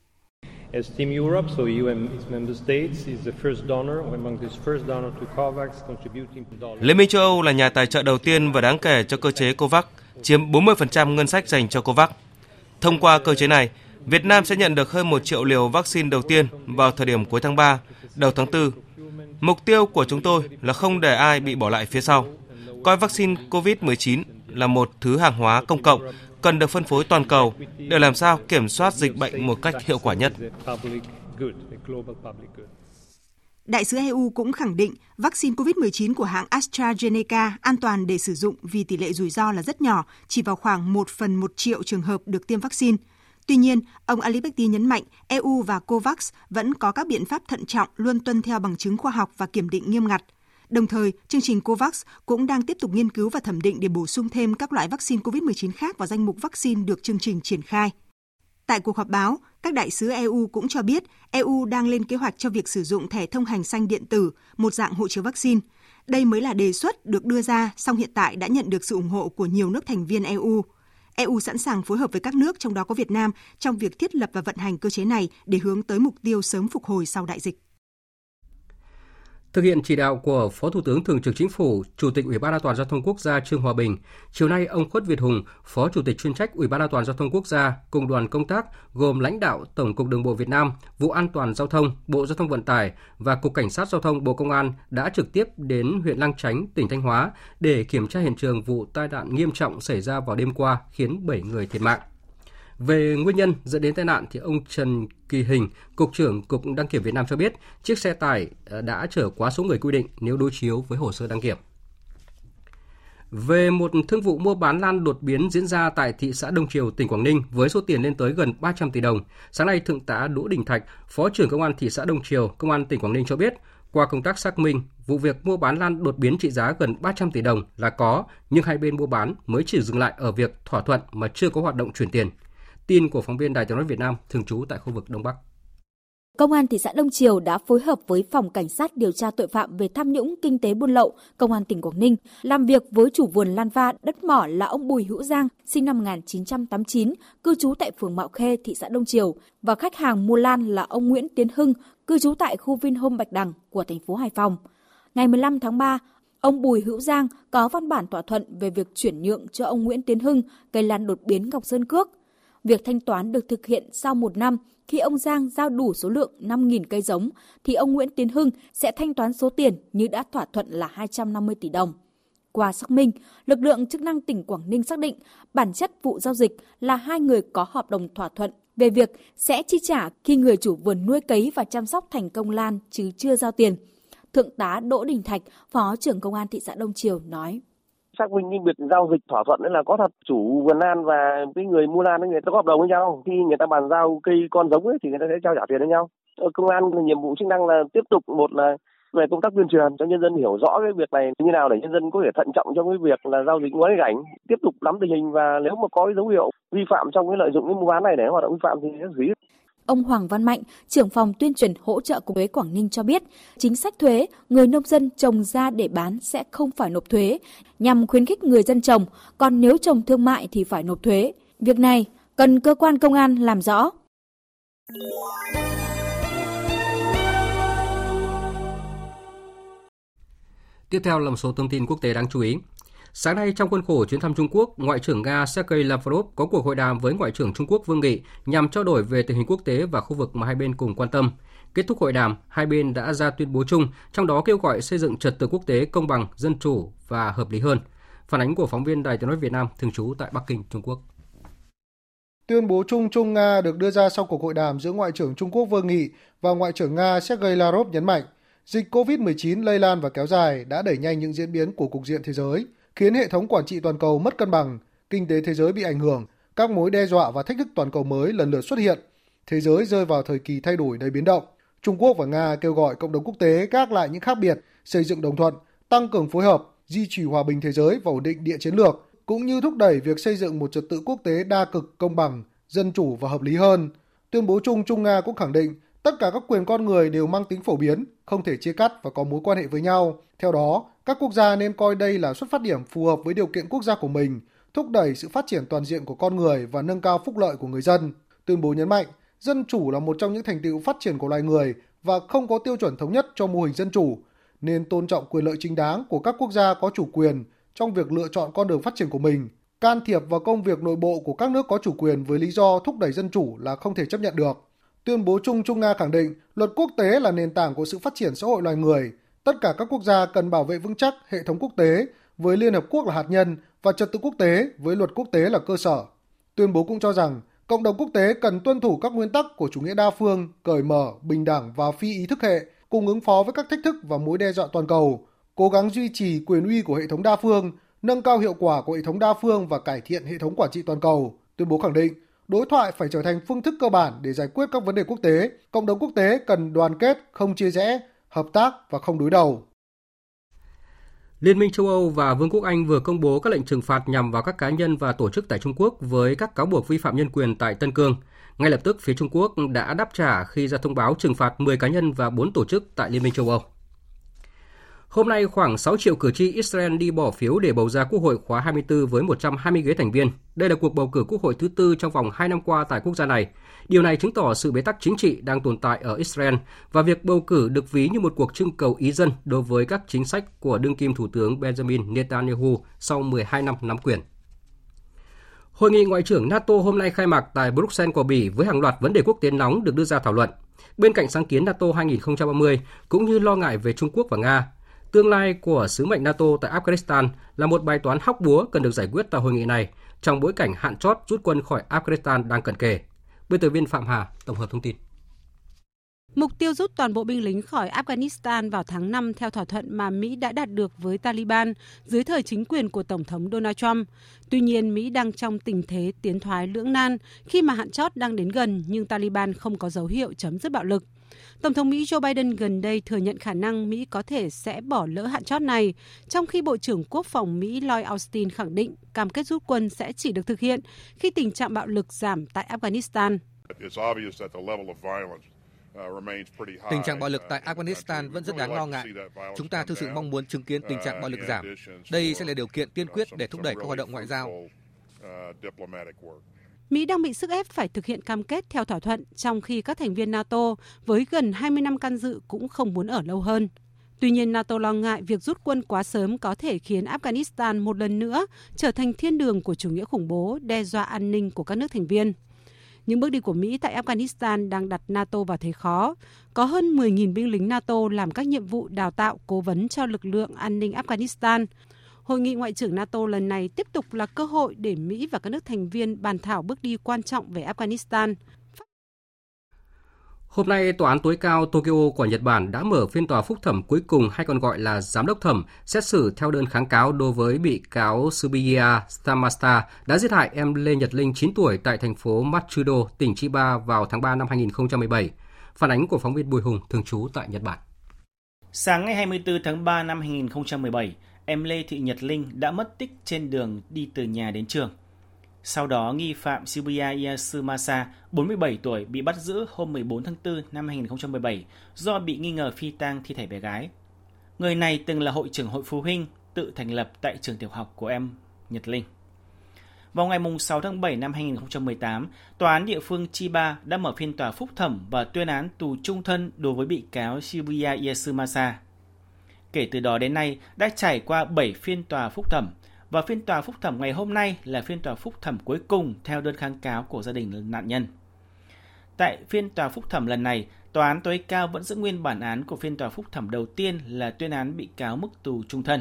As Team Europe, so EU and its member states is the first donor among this first donor to COVAX contributing
Liên minh châu Âu là nhà tài trợ đầu tiên và đáng kể cho cơ chế COVAX, chiếm 40% ngân sách dành cho COVAX. Thông qua cơ chế này, Việt Nam sẽ nhận được hơn 1 triệu liều vaccine đầu tiên vào thời điểm cuối tháng 3, đầu tháng 4 Mục tiêu của chúng tôi là không để ai bị bỏ lại phía sau. Coi vaccine COVID-19 là một thứ hàng hóa công cộng cần được phân phối toàn cầu để làm sao kiểm soát dịch bệnh một cách hiệu quả nhất.
Đại sứ EU cũng khẳng định vaccine COVID-19 của hãng AstraZeneca an toàn để sử dụng vì tỷ lệ rủi ro là rất nhỏ, chỉ vào khoảng 1 phần 1 triệu trường hợp được tiêm vaccine – Tuy nhiên, ông Aliberti nhấn mạnh EU và COVAX vẫn có các biện pháp thận trọng luôn tuân theo bằng chứng khoa học và kiểm định nghiêm ngặt. Đồng thời, chương trình COVAX cũng đang tiếp tục nghiên cứu và thẩm định để bổ sung thêm các loại vaccine COVID-19 khác vào danh mục vaccine được chương trình triển khai. Tại cuộc họp báo, các đại sứ EU cũng cho biết EU đang lên kế hoạch cho việc sử dụng thẻ thông hành xanh điện tử, một dạng hộ chiếu vaccine. Đây mới là đề xuất được đưa ra, song hiện tại đã nhận được sự ủng hộ của nhiều nước thành viên EU. EU sẵn sàng phối hợp với các nước, trong đó có Việt Nam, trong việc thiết lập và vận hành cơ chế này để hướng tới mục tiêu sớm phục hồi sau đại dịch.
Thực hiện chỉ đạo của Phó Thủ tướng Thường trực Chính phủ, Chủ tịch Ủy ban An toàn giao thông quốc gia Trương Hòa Bình, chiều nay ông Khuất Việt Hùng, Phó Chủ tịch chuyên trách Ủy ban An toàn giao thông quốc gia cùng đoàn công tác gồm lãnh đạo Tổng cục Đường bộ Việt Nam, Vụ An toàn giao thông, Bộ Giao thông Vận tải và Cục Cảnh sát giao thông Bộ Công an đã trực tiếp đến huyện Lăng Chánh, tỉnh Thanh Hóa để kiểm tra hiện trường vụ tai nạn nghiêm trọng xảy ra vào đêm qua khiến 7 người thiệt mạng. Về nguyên nhân dẫn đến tai nạn thì ông Trần Kỳ Hình, Cục trưởng Cục Đăng kiểm Việt Nam cho biết chiếc xe tải ờ, đã chở quá số người quy định nếu đối chiếu với hồ sơ đăng kiểm. Về một thương vụ mua bán lan đột biến diễn ra tại thị xã Đông Triều, tỉnh Quảng Ninh với số tiền lên tới gần 300 tỷ đồng, sáng nay Thượng tá Đỗ Đình Thạch, Phó trưởng Công an thị xã Đông Triều, Công an tỉnh Quảng Ninh cho biết, qua công tác xác minh, vụ việc mua bán lan đột biến trị giá gần 300 tỷ đồng là có, nhưng hai bên mua bán mới chỉ dừng lại ở việc thỏa thuận mà chưa có hoạt động chuyển tiền. Tin của phóng viên Đài tiếng nói Việt Nam thường trú tại khu vực Đông Bắc.
Công an thị xã Đông Triều đã phối hợp với Phòng Cảnh sát điều tra tội phạm về tham nhũng kinh tế buôn lậu, Công an tỉnh Quảng Ninh, làm việc với chủ vườn Lan Va đất mỏ là ông Bùi Hữu Giang, sinh năm 1989, cư trú tại phường Mạo Khê, thị xã Đông Triều, và khách hàng mua lan là ông Nguyễn Tiến Hưng, cư trú tại khu Vinhome Bạch Đằng của thành phố Hải Phòng. Ngày 15 tháng 3, ông Bùi Hữu Giang có văn bản thỏa thuận về việc chuyển nhượng cho ông Nguyễn Tiến Hưng cây lan đột biến Ngọc Sơn Cước. Việc thanh toán được thực hiện sau một năm khi ông Giang giao đủ số lượng 5.000 cây giống, thì ông Nguyễn Tiến Hưng sẽ thanh toán số tiền như đã thỏa thuận là 250 tỷ đồng. Qua xác minh, lực lượng chức năng tỉnh Quảng Ninh xác định bản chất vụ giao dịch là hai người có hợp đồng thỏa thuận về việc sẽ chi trả khi người chủ vườn nuôi cấy và chăm sóc thành công lan chứ chưa giao tiền. Thượng tá Đỗ Đình Thạch, Phó trưởng Công an thị xã Đông Triều nói
xác minh cái việc giao dịch thỏa thuận đấy là có thật. Chủ vườn lan và cái người mua lan người ta có hợp đồng với nhau. Khi người ta bàn giao cây con giống ấy thì người ta sẽ trao trả tiền với nhau. Ở công an, nhiệm vụ chức năng là tiếp tục, một là về công tác tuyên truyền cho nhân dân hiểu rõ cái việc này như nào để nhân dân có thể thận trọng trong cái việc là giao dịch ngoái cảnh, tiếp tục nắm tình hình và nếu mà có cái dấu hiệu vi phạm trong cái lợi dụng cái mua bán này để hoạt động vi phạm thì sẽ xử lý.
Ông Hoàng Văn Mạnh, trưởng phòng tuyên truyền hỗ trợ của thuế Quảng Ninh cho biết, chính sách thuế người nông dân trồng ra để bán sẽ không phải nộp thuế, nhằm khuyến khích người dân trồng, còn nếu trồng thương mại thì phải nộp thuế. Việc này cần cơ quan công an làm rõ.
Tiếp theo là một số thông tin quốc tế đáng chú ý. Sáng nay trong khuôn khổ chuyến thăm Trung Quốc, Ngoại trưởng Nga Sergei Lavrov có cuộc hội đàm với Ngoại trưởng Trung Quốc Vương Nghị nhằm trao đổi về tình hình quốc tế và khu vực mà hai bên cùng quan tâm. Kết thúc hội đàm, hai bên đã ra tuyên bố chung, trong đó kêu gọi xây dựng trật tự quốc tế công bằng, dân chủ và hợp lý hơn. Phản ánh của phóng viên Đài Tiếng nói Việt Nam thường trú tại Bắc Kinh, Trung Quốc.
Tuyên bố chung Trung Nga được đưa ra sau cuộc hội đàm giữa Ngoại trưởng Trung Quốc Vương Nghị và Ngoại trưởng Nga Sergei Lavrov nhấn mạnh, dịch COVID-19 lây lan và kéo dài đã đẩy nhanh những diễn biến của cục diện thế giới, khiến hệ thống quản trị toàn cầu mất cân bằng, kinh tế thế giới bị ảnh hưởng, các mối đe dọa và thách thức toàn cầu mới lần lượt xuất hiện. Thế giới rơi vào thời kỳ thay đổi đầy biến động. Trung Quốc và Nga kêu gọi cộng đồng quốc tế gác lại những khác biệt, xây dựng đồng thuận, tăng cường phối hợp, duy trì hòa bình thế giới và ổn định địa chiến lược, cũng như thúc đẩy việc xây dựng một trật tự quốc tế đa cực, công bằng, dân chủ và hợp lý hơn. Tuyên bố chung Trung Nga cũng khẳng định tất cả các quyền con người đều mang tính phổ biến, không thể chia cắt và có mối quan hệ với nhau. Theo đó, các quốc gia nên coi đây là xuất phát điểm phù hợp với điều kiện quốc gia của mình, thúc đẩy sự phát triển toàn diện của con người và nâng cao phúc lợi của người dân. Tuyên bố nhấn mạnh, dân chủ là một trong những thành tựu phát triển của loài người và không có tiêu chuẩn thống nhất cho mô hình dân chủ, nên tôn trọng quyền lợi chính đáng của các quốc gia có chủ quyền trong việc lựa chọn con đường phát triển của mình. Can thiệp vào công việc nội bộ của các nước có chủ quyền với lý do thúc đẩy dân chủ là không thể chấp nhận được. Tuyên bố chung Trung Nga khẳng định luật quốc tế là nền tảng của sự phát triển xã hội loài người, tất cả các quốc gia cần bảo vệ vững chắc hệ thống quốc tế với Liên Hợp Quốc là hạt nhân và trật tự quốc tế với luật quốc tế là cơ sở. Tuyên bố cũng cho rằng cộng đồng quốc tế cần tuân thủ các nguyên tắc của chủ nghĩa đa phương, cởi mở, bình đẳng và phi ý thức hệ, cùng ứng phó với các thách thức và mối đe dọa toàn cầu, cố gắng duy trì quyền uy của hệ thống đa phương, nâng cao hiệu quả của hệ thống đa phương và cải thiện hệ thống quản trị toàn cầu. Tuyên bố khẳng định, đối thoại phải trở thành phương thức cơ bản để giải quyết các vấn đề quốc tế. Cộng đồng quốc tế cần đoàn kết, không chia rẽ, hợp tác và không đối đầu.
Liên minh châu Âu và Vương quốc Anh vừa công bố các lệnh trừng phạt nhằm vào các cá nhân và tổ chức tại Trung Quốc với các cáo buộc vi phạm nhân quyền tại Tân Cương. Ngay lập tức, phía Trung Quốc đã đáp trả khi ra thông báo trừng phạt 10 cá nhân và 4 tổ chức tại Liên minh châu Âu. Hôm nay, khoảng 6 triệu cử tri Israel đi bỏ phiếu để bầu ra Quốc hội khóa 24 với 120 ghế thành viên. Đây là cuộc bầu cử Quốc hội thứ tư trong vòng 2 năm qua tại quốc gia này. Điều này chứng tỏ sự bế tắc chính trị đang tồn tại ở Israel và việc bầu cử được ví như một cuộc trưng cầu ý dân đối với các chính sách của đương kim Thủ tướng Benjamin Netanyahu sau 12 năm nắm quyền. Hội nghị Ngoại trưởng NATO hôm nay khai mạc tại Bruxelles của Bỉ với hàng loạt vấn đề quốc tế nóng được đưa ra thảo luận. Bên cạnh sáng kiến NATO 2030 cũng như lo ngại về Trung Quốc và Nga, Tương lai của sứ mệnh NATO tại Afghanistan là một bài toán hóc búa cần được giải quyết tại hội nghị này trong bối cảnh hạn chót rút quân khỏi Afghanistan đang cận kề. Biên tập viên Phạm Hà tổng hợp thông tin.
Mục tiêu rút toàn bộ binh lính khỏi Afghanistan vào tháng 5 theo thỏa thuận mà Mỹ đã đạt được với Taliban dưới thời chính quyền của Tổng thống Donald Trump. Tuy nhiên, Mỹ đang trong tình thế tiến thoái lưỡng nan khi mà hạn chót đang đến gần nhưng Taliban không có dấu hiệu chấm dứt bạo lực. Tổng thống Mỹ Joe Biden gần đây thừa nhận khả năng Mỹ có thể sẽ bỏ lỡ hạn chót này, trong khi Bộ trưởng Quốc phòng Mỹ Lloyd Austin khẳng định cam kết rút quân sẽ chỉ được thực hiện khi tình trạng bạo lực giảm tại Afghanistan.
Tình trạng bạo lực tại Afghanistan vẫn rất đáng lo ngại. Chúng ta thực sự mong muốn chứng kiến tình trạng bạo lực giảm. Đây sẽ là điều kiện tiên quyết để thúc đẩy các hoạt động ngoại giao.
Mỹ đang bị sức ép phải thực hiện cam kết theo thỏa thuận, trong khi các thành viên NATO với gần 20 năm can dự cũng không muốn ở lâu hơn. Tuy nhiên, NATO lo ngại việc rút quân quá sớm có thể khiến Afghanistan một lần nữa trở thành thiên đường của chủ nghĩa khủng bố, đe dọa an ninh của các nước thành viên. Những bước đi của Mỹ tại Afghanistan đang đặt NATO vào thế khó. Có hơn 10.000 binh lính NATO làm các nhiệm vụ đào tạo, cố vấn cho lực lượng an ninh Afghanistan. Hội nghị Ngoại trưởng NATO lần này tiếp tục là cơ hội để Mỹ và các nước thành viên bàn thảo bước đi quan trọng về Afghanistan.
Hôm nay, Tòa án tối cao Tokyo của Nhật Bản đã mở phiên tòa phúc thẩm cuối cùng hay còn gọi là giám đốc thẩm xét xử theo đơn kháng cáo đối với bị cáo Subiya Samasta đã giết hại em Lê Nhật Linh 9 tuổi tại thành phố Matsudo, tỉnh Chiba vào tháng 3 năm 2017. Phản ánh của phóng viên Bùi Hùng thường trú tại Nhật Bản.
Sáng ngày 24 tháng 3 năm 2017, em Lê Thị Nhật Linh đã mất tích trên đường đi từ nhà đến trường. Sau đó, nghi phạm Shibuya Yasumasa, 47 tuổi, bị bắt giữ hôm 14 tháng 4 năm 2017 do bị nghi ngờ phi tang thi thể bé gái. Người này từng là hội trưởng hội phụ huynh tự thành lập tại trường tiểu học của em Nhật Linh. Vào ngày 6 tháng 7 năm 2018, Tòa án địa phương Chiba đã mở phiên tòa phúc thẩm và tuyên án tù trung thân đối với bị cáo Shibuya Yasumasa. Kể từ đó đến nay, đã trải qua 7 phiên tòa phúc thẩm, và phiên tòa phúc thẩm ngày hôm nay là phiên tòa phúc thẩm cuối cùng theo đơn kháng cáo của gia đình nạn nhân. Tại phiên tòa phúc thẩm lần này, tòa án tối cao vẫn giữ nguyên bản án của phiên tòa phúc thẩm đầu tiên là tuyên án bị cáo mức tù trung thân.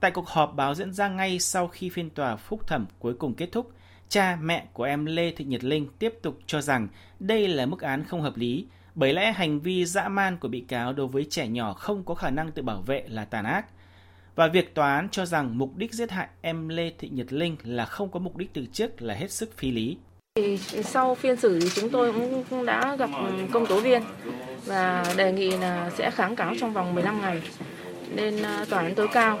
Tại cuộc họp báo diễn ra ngay sau khi phiên tòa phúc thẩm cuối cùng kết thúc, cha mẹ của em Lê Thị Nhật Linh tiếp tục cho rằng đây là mức án không hợp lý, bởi lẽ hành vi dã man của bị cáo đối với trẻ nhỏ không có khả năng tự bảo vệ là tàn ác và việc tòa án cho rằng mục đích giết hại em Lê Thị Nhật Linh là không có mục đích từ trước là hết sức phi lý.
Sau phiên xử thì chúng tôi cũng đã gặp ừ, công tố viên và đề nghị là sẽ kháng cáo trong vòng 15 ngày lên ờ, tòa án tối cao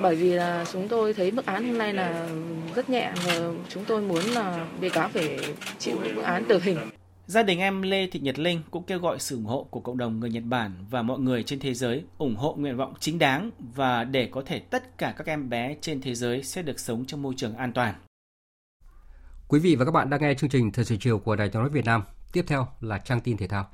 bởi vì là chúng tôi thấy mức án hôm nay là rất nhẹ và chúng tôi muốn là bị cáo phải chịu mức án tử hình.
Gia đình em Lê Thị Nhật Linh cũng kêu gọi sự ủng hộ của cộng đồng người Nhật Bản và mọi người trên thế giới ủng hộ nguyện vọng chính đáng và để có thể tất cả các em bé trên thế giới sẽ được sống trong môi trường an toàn.
Quý vị và các bạn đang nghe chương trình Thời sự chiều của Đài tiếng nói Việt Nam. Tiếp theo là trang tin thể thao.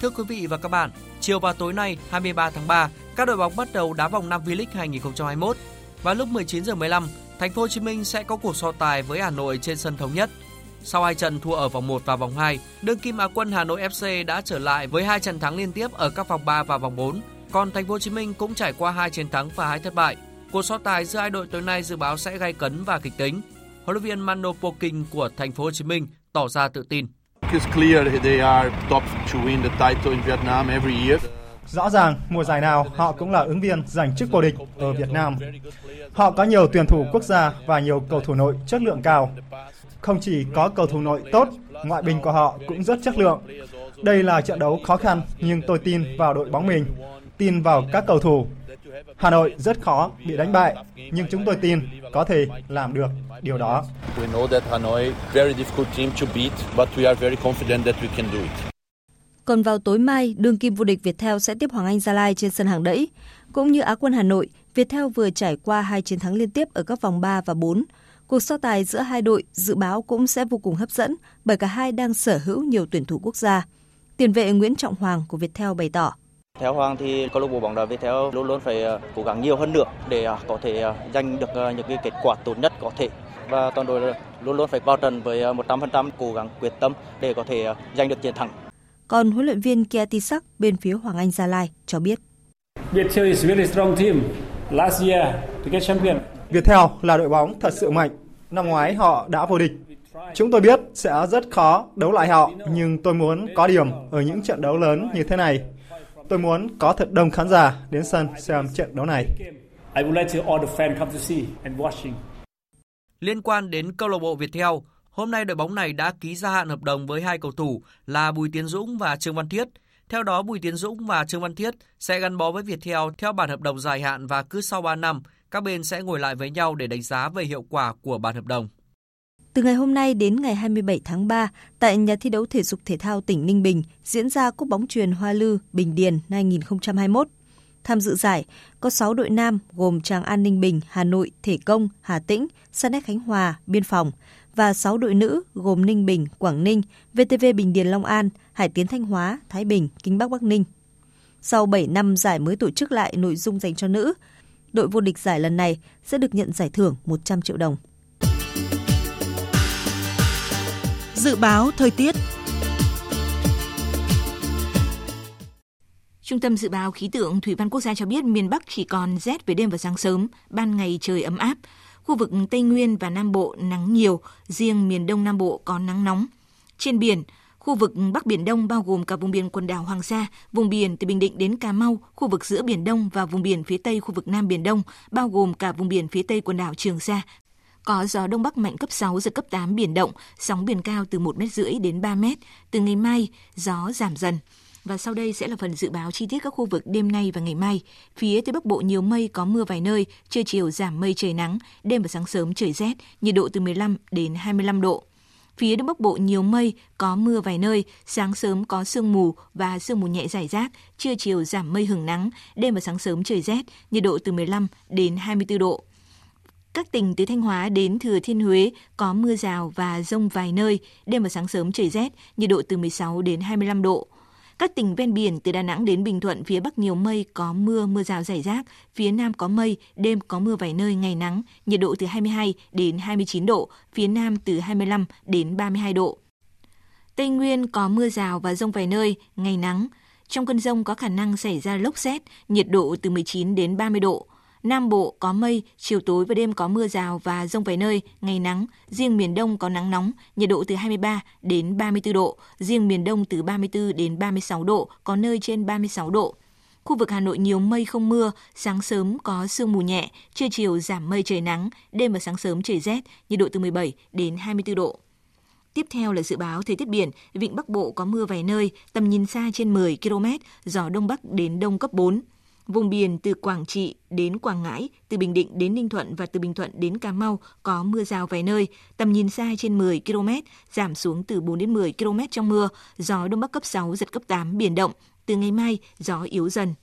Thưa quý vị và các bạn, chiều và tối nay 23 tháng 3, các đội bóng bắt đầu đá vòng 5 V-League 2021 và lúc 19 giờ 15, Thành phố Hồ Chí Minh sẽ có cuộc so tài với Hà Nội trên sân thống nhất. Sau hai trận thua ở vòng 1 và vòng 2, đương kim Á quân Hà Nội FC đã trở lại với hai trận thắng liên tiếp ở các vòng 3 và vòng 4. Còn Thành phố Hồ Chí Minh cũng trải qua hai chiến thắng và hai thất bại. Cuộc so tài giữa hai đội tối nay dự báo sẽ gay cấn và kịch tính. Huấn luyện viên Mano Poking của Thành phố Hồ Chí Minh tỏ ra tự tin.
Rõ ràng, mùa giải nào họ cũng là ứng viên giành chức vô địch ở Việt Nam. Họ có nhiều tuyển thủ quốc gia và nhiều cầu thủ nội chất lượng cao. Không chỉ có cầu thủ nội tốt, ngoại binh của họ cũng rất chất lượng. Đây là trận đấu khó khăn, nhưng tôi tin vào đội bóng mình, tin vào các cầu thủ. Hà Nội rất khó bị đánh bại, nhưng chúng tôi tin có thể làm được điều đó. We know that Hanoi very difficult team to beat,
but we are very confident that we can do it. Còn vào tối mai, đương kim vô địch Viettel sẽ tiếp Hoàng Anh Gia Lai trên sân hàng đẫy. Cũng như Á quân Hà Nội, Viettel vừa trải qua hai chiến thắng liên tiếp ở các vòng 3 và 4. Cuộc so tài giữa hai đội dự báo cũng sẽ vô cùng hấp dẫn bởi cả hai đang sở hữu nhiều tuyển thủ quốc gia. Tiền vệ Nguyễn Trọng Hoàng của Viettel bày tỏ.
Theo Hoàng thì câu lạc bộ bóng đá Viettel luôn luôn phải ờ, cố gắng nhiều hơn nữa để ờ, có thể ờ, giành được những cái kết quả tốt nhất có thể và toàn đội luôn luôn phải vào trận với 100% cố gắng quyết tâm để có thể giành được chiến thắng.
Còn huấn luyện viên Kia Tisak bên phía Hoàng Anh Gia Lai cho biết.
Viettel is very strong team. Last year to get champion. Viettel là đội bóng thật sự mạnh. Năm ngoái họ đã vô địch. Chúng tôi biết sẽ rất khó đấu lại họ, nhưng tôi muốn có điểm ở những trận đấu lớn như thế này. Tôi muốn có thật đông khán giả đến sân xem trận đấu này.
Liên quan đến câu lạc bộ Viettel, Hôm nay đội bóng này đã ký gia hạn hợp đồng với hai cầu thủ là Bùi Tiến Dũng và Trương Văn Thiết. Theo đó, Bùi Tiến Dũng và Trương Văn Thiết sẽ gắn bó với Viettel theo bản hợp đồng dài hạn và cứ sau 3 năm các bên sẽ ngồi lại với nhau để đánh giá về hiệu quả của bản hợp đồng.
Từ ngày hôm nay đến ngày 27 tháng 3, tại nhà thi đấu thể dục thể thao tỉnh Ninh Bình diễn ra Cúp bóng truyền Hoa Lư Bình Điền 2021. Tham dự giải có 6 đội nam gồm Tràng An Ninh Bình, Hà Nội, Thể Công, Hà Tĩnh, Sanet Khánh Hòa, Biên Phòng và 6 đội nữ gồm Ninh Bình, Quảng Ninh, VTV Bình Điền Long An, Hải Tiến Thanh Hóa, Thái Bình, Kinh Bắc Bắc Ninh. Sau 7 năm giải mới tổ chức lại nội dung dành cho nữ, đội vô địch giải lần này sẽ được nhận giải thưởng 100 triệu đồng.
Dự báo thời tiết
Trung tâm Dự báo Khí tượng Thủy văn Quốc gia cho biết miền Bắc chỉ còn rét về đêm và sáng sớm, ban ngày trời ấm áp. Khu vực Tây Nguyên và Nam Bộ nắng nhiều, riêng miền Đông Nam Bộ có nắng nóng. Trên biển, khu vực Bắc Biển Đông bao gồm cả vùng biển quần đảo Hoàng Sa, vùng biển từ Bình Định đến Cà Mau, khu vực giữa Biển Đông và vùng biển phía Tây khu vực Nam Biển Đông, bao gồm cả vùng biển phía Tây quần đảo Trường Sa. Có gió Đông Bắc mạnh cấp 6, giật cấp 8 biển động, sóng biển cao từ 1 mét rưỡi đến 3 mét. Từ ngày mai, gió giảm dần. Và sau đây sẽ là phần dự báo chi tiết các khu vực đêm nay và ngày mai. Phía Tây Bắc Bộ nhiều mây có mưa vài nơi, trưa chiều giảm mây trời nắng, đêm và sáng sớm trời rét, nhiệt độ từ 15 đến 25 độ. Phía Đông Bắc Bộ nhiều mây, có mưa vài nơi, sáng sớm có sương mù và sương mù nhẹ rải rác, trưa chiều giảm mây hừng nắng, đêm và sáng sớm trời rét, nhiệt độ từ 15 đến 24 độ. Các tỉnh từ Thanh Hóa đến Thừa Thiên Huế có mưa rào và rông vài nơi, đêm và sáng sớm trời rét, nhiệt độ từ 16 đến 25 độ. Các tỉnh ven biển từ Đà Nẵng đến Bình Thuận phía Bắc nhiều mây, có mưa, mưa rào rải rác, phía Nam có mây, đêm có mưa vài nơi, ngày nắng, nhiệt độ từ 22 đến 29 độ, phía Nam từ 25 đến 32 độ. Tây Nguyên có mưa rào và rông vài nơi, ngày nắng. Trong cơn rông có khả năng xảy ra lốc xét, nhiệt độ từ 19 đến 30 độ. Nam Bộ có mây, chiều tối và đêm có mưa rào và rông vài nơi, ngày nắng. Riêng miền Đông có nắng nóng, nhiệt độ từ 23 đến 34 độ. Riêng miền Đông từ 34 đến 36 độ, có nơi trên 36 độ. Khu vực Hà Nội nhiều mây không mưa, sáng sớm có sương mù nhẹ, trưa chiều giảm mây trời nắng, đêm và sáng sớm trời rét, nhiệt độ từ 17 đến 24 độ. Tiếp theo là dự báo thời tiết biển, vịnh Bắc Bộ có mưa vài nơi, tầm nhìn xa trên 10 km, gió đông bắc đến đông cấp 4. Vùng biển từ Quảng Trị đến Quảng Ngãi, từ Bình Định đến Ninh Thuận và từ Bình Thuận đến Cà Mau có mưa rào vài nơi, tầm nhìn xa trên 10 km, giảm xuống từ 4 đến 10 km trong mưa, gió đông bắc cấp 6, giật cấp 8, biển động. Từ ngày mai, gió yếu dần.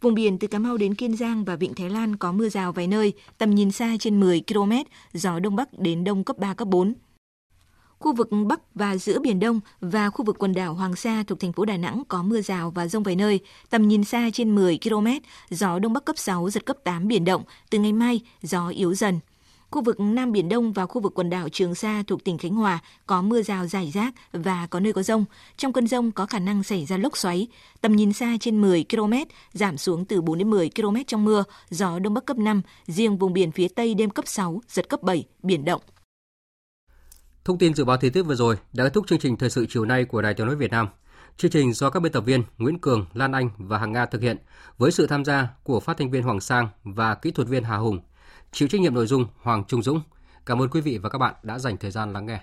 Vùng biển từ Cà Mau đến Kiên Giang và Vịnh Thái Lan có mưa rào vài nơi, tầm nhìn xa trên 10 km, gió đông bắc đến đông cấp 3, cấp 4 khu vực Bắc và giữa Biển Đông và khu vực quần đảo Hoàng Sa thuộc thành phố Đà Nẵng có mưa rào và rông vài nơi, tầm nhìn xa trên 10 km, gió Đông Bắc cấp 6, giật cấp 8 biển động, từ ngày mai gió yếu dần. Khu vực Nam Biển Đông và khu vực quần đảo Trường Sa thuộc tỉnh Khánh Hòa có mưa rào rải rác và có nơi có rông. Trong cơn rông có khả năng xảy ra lốc xoáy. Tầm nhìn xa trên 10 km, giảm xuống từ 4 đến 10 km trong mưa, gió Đông Bắc cấp 5, riêng vùng biển phía Tây đêm cấp 6, giật cấp 7, biển động.
Thông tin dự báo thời tiết vừa rồi đã kết thúc chương trình thời sự chiều nay của Đài Tiếng nói Việt Nam. Chương trình do các biên tập viên Nguyễn Cường, Lan Anh và Hằng Nga thực hiện với sự tham gia của phát thanh viên Hoàng Sang và kỹ thuật viên Hà Hùng. Chịu trách nhiệm nội dung Hoàng Trung Dũng. Cảm ơn quý vị và các bạn đã dành thời gian lắng nghe.